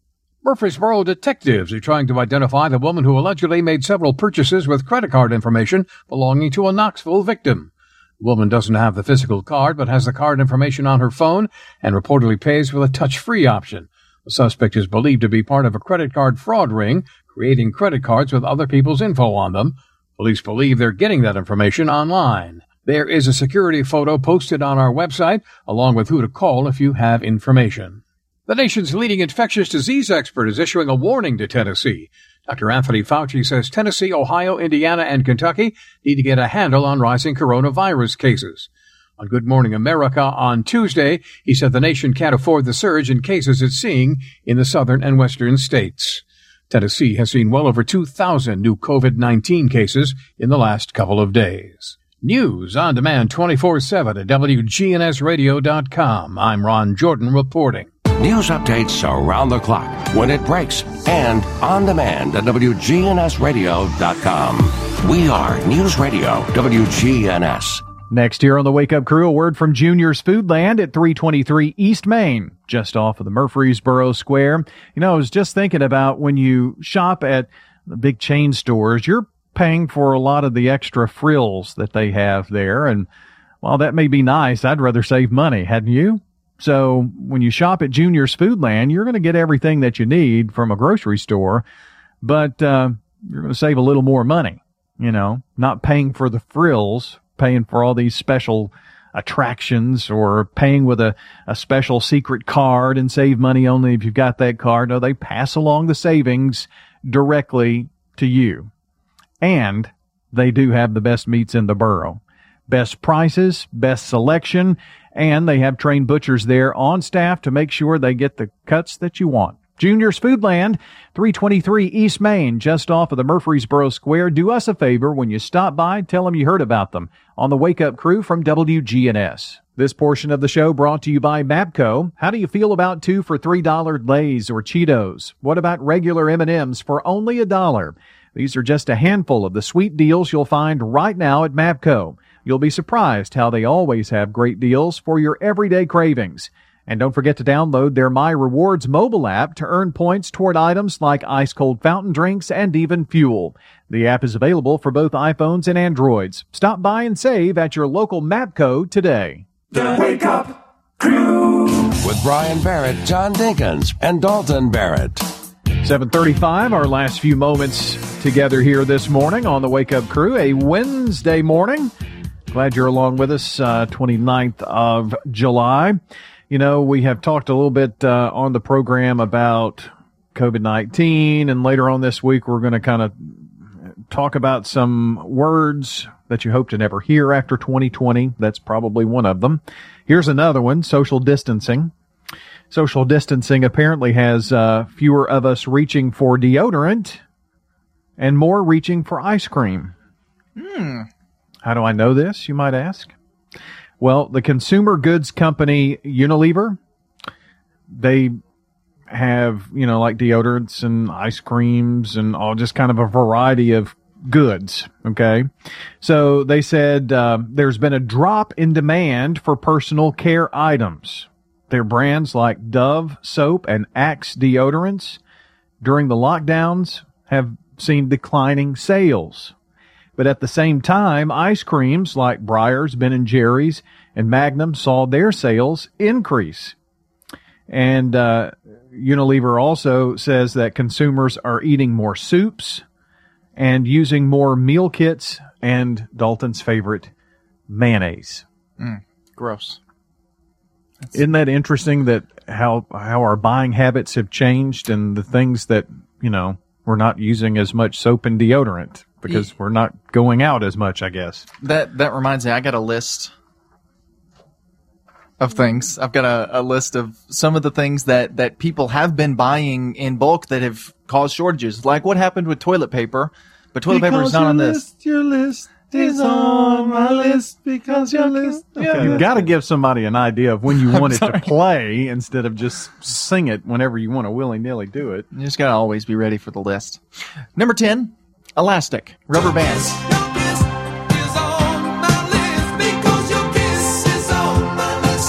Murfreesboro detectives are trying to identify the woman who allegedly made several purchases with credit card information belonging to a Knoxville victim. The woman doesn't have the physical card, but has the card information on her phone and reportedly pays with a touch-free option. The suspect is believed to be part of a credit card fraud ring, creating credit cards with other people's info on them. Police believe they're getting that information online. There is a security photo posted on our website, along with who to call if you have information. The nation's leading infectious disease expert is issuing a warning to Tennessee. Dr. Anthony Fauci says Tennessee, Ohio, Indiana, and Kentucky need to get a handle on rising coronavirus cases. On Good Morning America on Tuesday, he said the nation can't afford the surge in cases it's seeing in the southern and western states. Tennessee has seen well over 2,000 new COVID-19 cases in the last couple of days. News on demand 24-7 at WGNSradio.com. I'm Ron Jordan reporting. News updates around the clock, when it breaks, and on demand at WGNSradio.com. We are News Radio WGNS. Next here on the Wake Up Crew, a word from Junior's Foodland at 323 East Main, just off of the Murfreesboro Square. You know, I was just thinking about when you shop at the big chain stores, you're paying for a lot of the extra frills that they have there. And while that may be nice, I'd rather save money, hadn't you? So when you shop at Junior's Foodland, you're going to get everything that you need from a grocery store, but uh, you're going to save a little more money. You know, not paying for the frills, paying for all these special attractions or paying with a, a special secret card and save money only if you've got that card. No, they pass along the savings directly to you. And they do have the best meats in the borough. Best prices, best selection, and they have trained butchers there on staff to make sure they get the cuts that you want. Junior's Foodland, 323 East Main, just off of the Murfreesboro Square. Do us a favor when you stop by, tell them you heard about them on the Wake Up Crew from WGNS. This portion of the show brought to you by Mapco. How do you feel about two for $3 Lays or Cheetos? What about regular M&Ms for only a dollar? These are just a handful of the sweet deals you'll find right now at Mapco. You'll be surprised how they always have great deals for your everyday cravings. And don't forget to download their My Rewards mobile app to earn points toward items like ice cold fountain drinks and even fuel. The app is available for both iPhones and Androids. Stop by and save at your local Mapco today. The Wake Up Crew. With Brian Barrett, John Dinkins, and Dalton Barrett. 735, our last few moments together here this morning on the Wake Up Crew, a Wednesday morning. Glad you're along with us, uh, 29th of July. You know, we have talked a little bit uh, on the program about COVID 19, and later on this week, we're going to kind of talk about some words that you hope to never hear after 2020. That's probably one of them. Here's another one social distancing. Social distancing apparently has uh, fewer of us reaching for deodorant and more reaching for ice cream. Hmm. How do I know this, you might ask? Well, the consumer goods company Unilever, they have, you know, like deodorants and ice creams and all just kind of a variety of goods. Okay. So they said uh, there's been a drop in demand for personal care items. Their brands like Dove soap and Axe deodorants during the lockdowns have seen declining sales. But at the same time, ice creams like Breyers, Ben and Jerry's, and Magnum saw their sales increase. And uh, Unilever also says that consumers are eating more soups and using more meal kits and Dalton's favorite mayonnaise. Mm, gross. Isn't that interesting that how how our buying habits have changed and the things that, you know, we're not using as much soap and deodorant because we're not going out as much, I guess. That that reminds me, I got a list of things. I've got a, a list of some of the things that that people have been buying in bulk that have caused shortages. Like what happened with toilet paper, but toilet paper is not on this. Your list is on my list because your list. Okay. You've got to give somebody an idea of when you <laughs> want it to play instead of just sing it whenever you want to willy nilly do it. You just gotta always be ready for the list. Number ten, elastic rubber bands.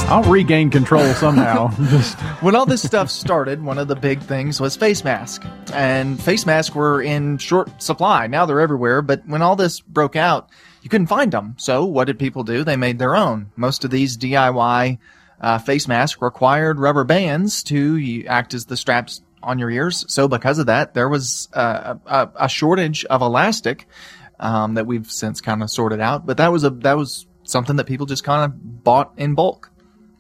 I'll regain control somehow. <laughs> just when all this stuff started, one of the big things was face mask. And face masks were in short supply. Now they're everywhere, but when all this broke out, you couldn't find them. So what did people do? They made their own. Most of these DIY uh, face masks required rubber bands to act as the straps on your ears. So because of that, there was uh, a, a shortage of elastic um, that we've since kind of sorted out. But that was a that was something that people just kind of bought in bulk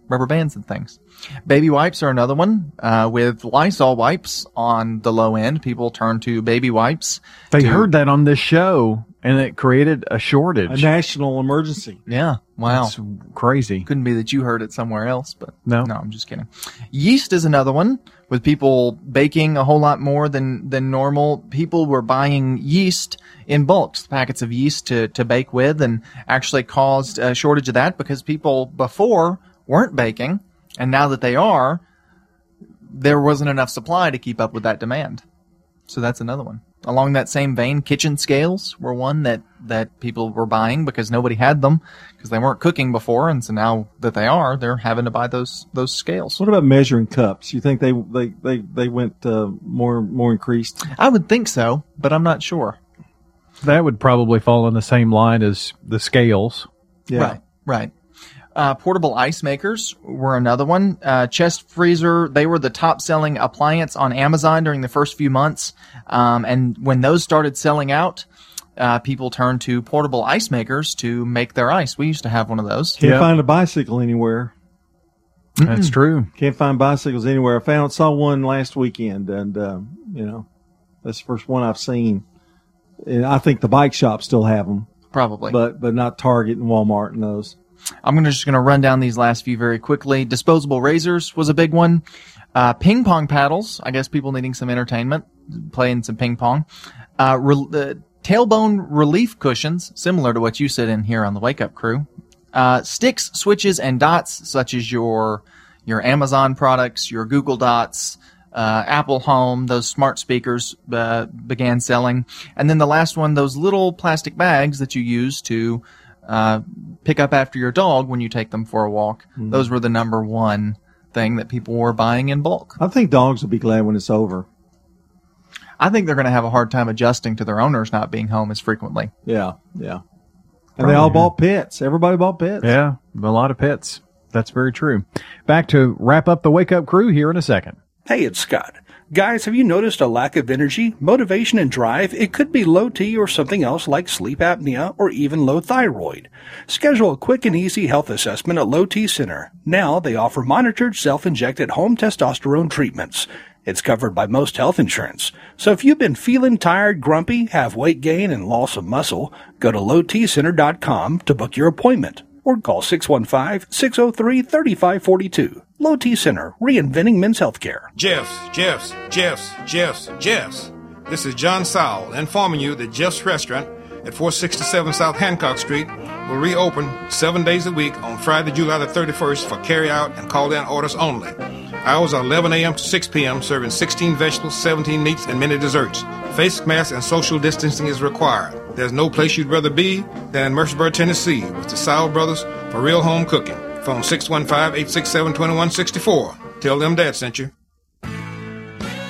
rubber bands and things. Baby wipes are another one. Uh, with Lysol wipes on the low end, people turn to baby wipes. they to- heard that on this show and it created a shortage. A national emergency. Yeah. Wow. That's crazy. Couldn't be that you heard it somewhere else, but No. no, I'm just kidding. Yeast is another one with people baking a whole lot more than, than normal. People were buying yeast in bulks, packets of yeast to, to bake with and actually caused a shortage of that because people before weren't baking. And now that they are, there wasn't enough supply to keep up with that demand. So that's another one. Along that same vein, kitchen scales were one that, that people were buying because nobody had them because they weren't cooking before. And so now that they are, they're having to buy those, those scales. What about measuring cups? You think they they they, they went uh, more more increased? I would think so, but I'm not sure. That would probably fall in the same line as the scales. Right, right. Uh, portable ice makers were another one. Uh, chest freezer, they were the top selling appliance on Amazon during the first few months. Um, and when those started selling out, uh, people turned to portable ice makers to make their ice. We used to have one of those. Can't find a bicycle anywhere. That's true. Can't find bicycles anywhere. I found saw one last weekend, and um, you know that's the first one I've seen. And I think the bike shops still have them, Probably. but but not Target and Walmart and those. I'm gonna just gonna run down these last few very quickly. Disposable razors was a big one. Uh, ping pong paddles. I guess people needing some entertainment, playing some ping pong. Uh, re- tailbone relief cushions, similar to what you said in here on the Wake Up Crew. Uh, sticks, switches, and dots, such as your your Amazon products, your Google Dots, uh, Apple Home, those smart speakers uh, began selling, and then the last one, those little plastic bags that you use to uh, pick up after your dog when you take them for a walk. Mhm. Those were the number one thing that people were buying in bulk. I think dogs will be glad when it's over. I think they're going to have a hard time adjusting to their owners not being home as frequently. Yeah, yeah. And they all bought pets. Everybody bought pets. Yeah, a lot of pets. That's very true. Back to wrap up the wake up crew here in a second. Hey, it's Scott. Guys, have you noticed a lack of energy, motivation, and drive? It could be low T or something else like sleep apnea or even low thyroid. Schedule a quick and easy health assessment at Low T Center. Now they offer monitored self-injected home testosterone treatments. It's covered by most health insurance. So if you've been feeling tired, grumpy, have weight gain, and loss of muscle, go to lowtcenter.com to book your appointment or call 615-603-3542. Low T Center, reinventing men's healthcare. Jeffs, Jeffs, Jeffs, Jeffs, Jeffs. This is John Sowell informing you that Jeff's Restaurant at 467 South Hancock Street will reopen seven days a week on Friday, July the 31st for carry out and call in orders only. Hours are 11 a.m. to 6 p.m., serving 16 vegetables, 17 meats, and many desserts. Face masks and social distancing is required. There's no place you'd rather be than in Murfreesboro, Tennessee, with the Sowell Brothers for real home cooking. Phone 615-867-2164. Tell them Dad sent you.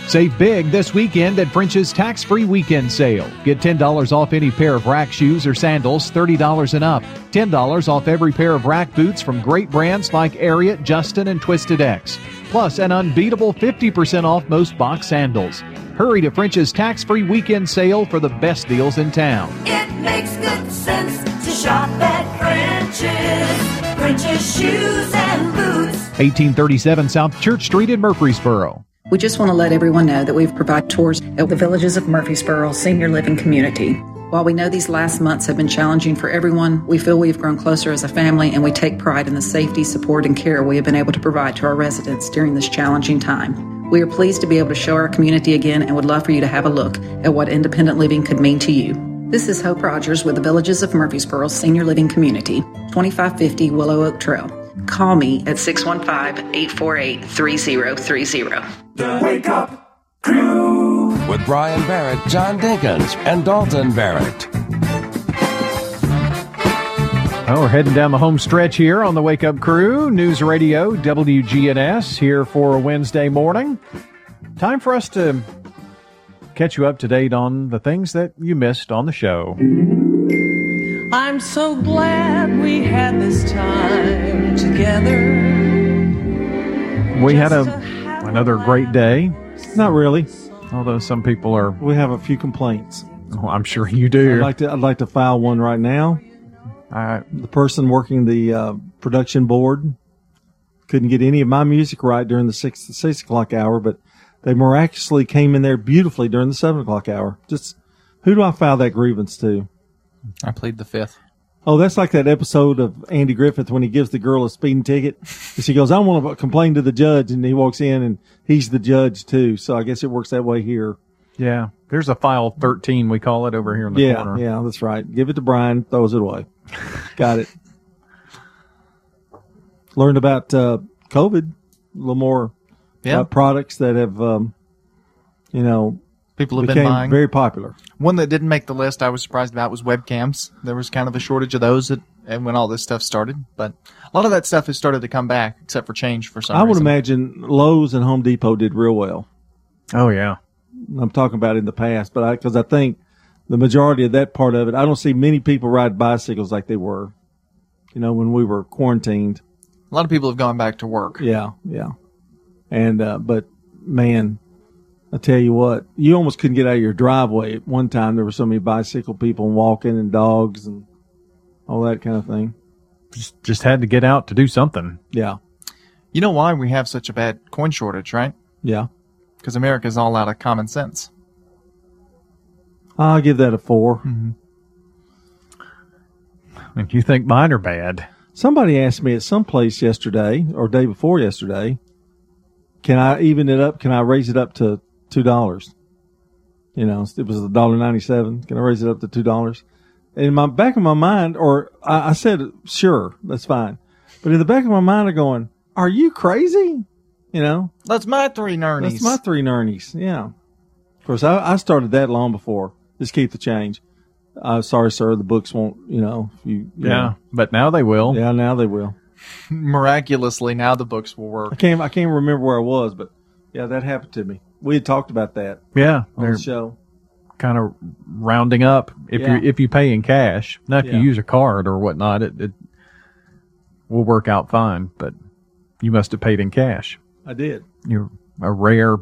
Save big this weekend at French's tax free weekend sale. Get $10 off any pair of rack shoes or sandals, $30 and up. $10 off every pair of rack boots from great brands like Ariat, Justin, and Twisted X. Plus, an unbeatable 50% off most box sandals. Hurry to French's tax free weekend sale for the best deals in town. It makes good sense to shop at French's. French's shoes and boots. 1837 South Church Street in Murfreesboro. We just want to let everyone know that we've provided tours at the Villages of Murfreesboro Senior Living Community. While we know these last months have been challenging for everyone, we feel we've grown closer as a family and we take pride in the safety, support, and care we have been able to provide to our residents during this challenging time. We are pleased to be able to show our community again and would love for you to have a look at what independent living could mean to you. This is Hope Rogers with the Villages of Murfreesboro Senior Living Community, 2550 Willow Oak Trail. Call me at 615 848 3030. Wake up crew with Brian Barrett, John Dinkins, and Dalton Barrett. Well, we're heading down the home stretch here on the Wake Up Crew, News Radio, WGNS, here for a Wednesday morning. Time for us to catch you up to date on the things that you missed on the show. I'm so glad we had this time together. We had a another great day. Not really. Although some people are. We have a few complaints. Oh, I'm sure you do. I'd like to. I'd like to file one right now. the person working the uh, production board couldn't get any of my music right during the six six o'clock hour, but they miraculously came in there beautifully during the seven o'clock hour. Just who do I file that grievance to? I plead the fifth. Oh, that's like that episode of Andy Griffith when he gives the girl a speeding ticket. And she goes, I want to complain to the judge. And he walks in and he's the judge too. So I guess it works that way here. Yeah. There's a file 13, we call it over here in the yeah, corner. Yeah, that's right. Give it to Brian, throws it away. Got it. <laughs> Learned about uh, COVID, a little more Yeah. uh, products that have, um, you know, People have been became buying. very popular. One that didn't make the list I was surprised about was webcams. There was kind of a shortage of those at, and when all this stuff started. But a lot of that stuff has started to come back, except for change for some I would reason. imagine Lowe's and Home Depot did real well. Oh yeah. I'm talking about in the past, but I because I think the majority of that part of it, I don't see many people ride bicycles like they were, you know, when we were quarantined. A lot of people have gone back to work. Yeah, yeah, and uh, but man, I tell you what, you almost couldn't get out of your driveway at one time. There were so many bicycle people walking and dogs and all that kind of thing. Just, just had to get out to do something. Yeah, You know why we have such a bad coin shortage, right? yeah. Because America's all out of common sense. I'll give that a 4 If you think mine are bad, Somebody asked me at some place yesterday or day before yesterday, can I even it up? Can I raise it up to two dollars? You know, it was a dollar ninety seven. Can I raise it up to two dollars? In my back of my mind, or I, I said, sure, that's fine. But in the back of my mind, I'm going, are you crazy? You know, That's my three nernies. that's my three nernies. Yeah. Of course, I, I started that long before. Just keep the change. Uh, sorry, sir. The books won't. You know, you. you Yeah, know. but now they will. Yeah, now they will. Miraculously, now the books will work. I can't. I can't remember where I was, but yeah, that happened to me. We had talked about that Yeah, on the show. kind of rounding up if Yeah. you if you pay in cash. Now, if Yeah. you use a card or whatnot, it, it will work out fine. But you must have paid in cash. I did. You're a rare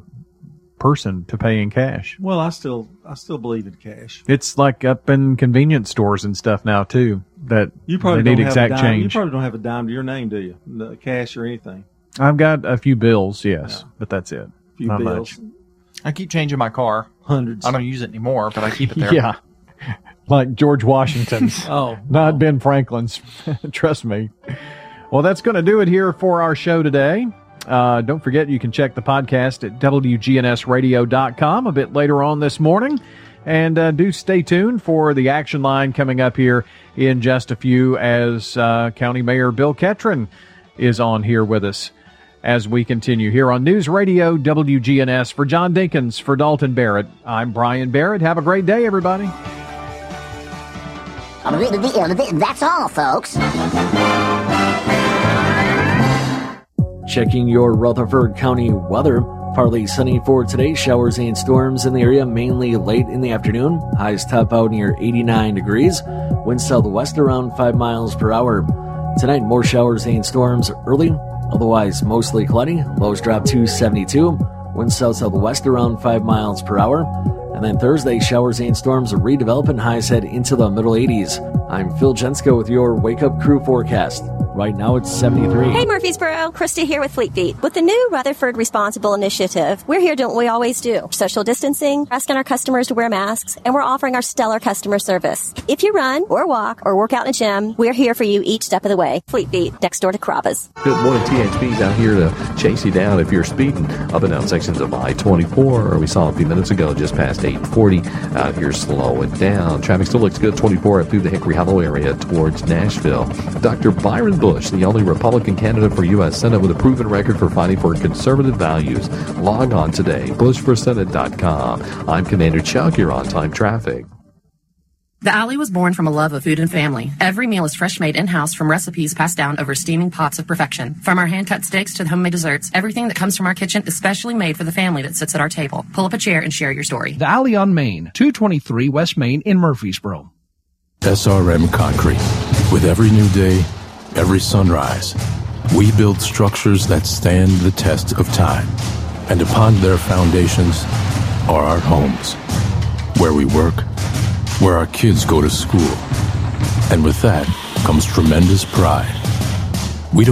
person to pay in cash. Well, I still, I still believe in cash. It's like up in convenience stores and stuff now too. That You probably they need don't exact have a dime. You probably don't have a dime to your name, do you? No, cash or anything. I've got a few bills, yes, but that's it. A few Not bills. much. I keep changing my car. Hundreds. I don't use it anymore, but I keep it there. <laughs> Yeah. Like George Washington's. <laughs> Oh, Not Ben Franklin's. <laughs> Trust me. Well, that's going to do it here for our show today. Uh, don't forget, you can check the podcast at WGNSradio.com a bit later on this morning. And uh, do stay tuned for the action line coming up here in just a few as uh, County Mayor Bill Ketron is on here with us as we continue here on News Radio WGNS. For John Dinkins, for Dalton Barrett, I'm Brian Barrett. Have a great day, everybody. That's all, folks. Checking your Rutherford County weather. Partly sunny for today. Showers and storms in the area mainly late in the afternoon. Highs top out near 89 degrees. Wind southwest around 5 miles per hour. Tonight, more showers and storms early. Otherwise, mostly cloudy. Lows drop to 72. Wind south southwest around 5 miles per hour. And then Thursday, showers and storms redevelop and highs head into the middle 80s. I'm Phil Jensko with your Wake Up Crew forecast. Right now it's 73. Hey Murfreesboro, Christy here with Fleet Feet. With the new Rutherford Responsible Initiative, we're here doing what we always do. Social distancing, asking our customers to wear masks, and we're offering our stellar customer service. If you run or walk or work out in a gym, we're here for you each step of the way. Fleet Feet, next door to Carrabba's. Good morning, THP's out here to chase you down if you're speeding up and down sections of I-24, or we saw a few minutes ago just past 840 uh, out here slowing down. Traffic still looks good 24 up through the Hickory Hollow area towards Nashville. Dr. Byron Bush, the only Republican candidate for U.S. Senate with a proven record for fighting for conservative values. Log on today, bushforsenate.com. I'm Commander Chuck. You're on time traffic. The Alley was born from a love of food and family. Every meal is fresh made in-house from recipes passed down over steaming pots of perfection. From our hand-cut steaks to the homemade desserts, everything that comes from our kitchen is specially made for the family that sits at our table. Pull up a chair and share your story. The Alley on Main, 223 West Main in Murfreesboro. SRM Concrete. With every new day, every sunrise, we build structures that stand the test of time. And upon their foundations are our homes, where we work, where our kids go to school. And with that comes tremendous pride.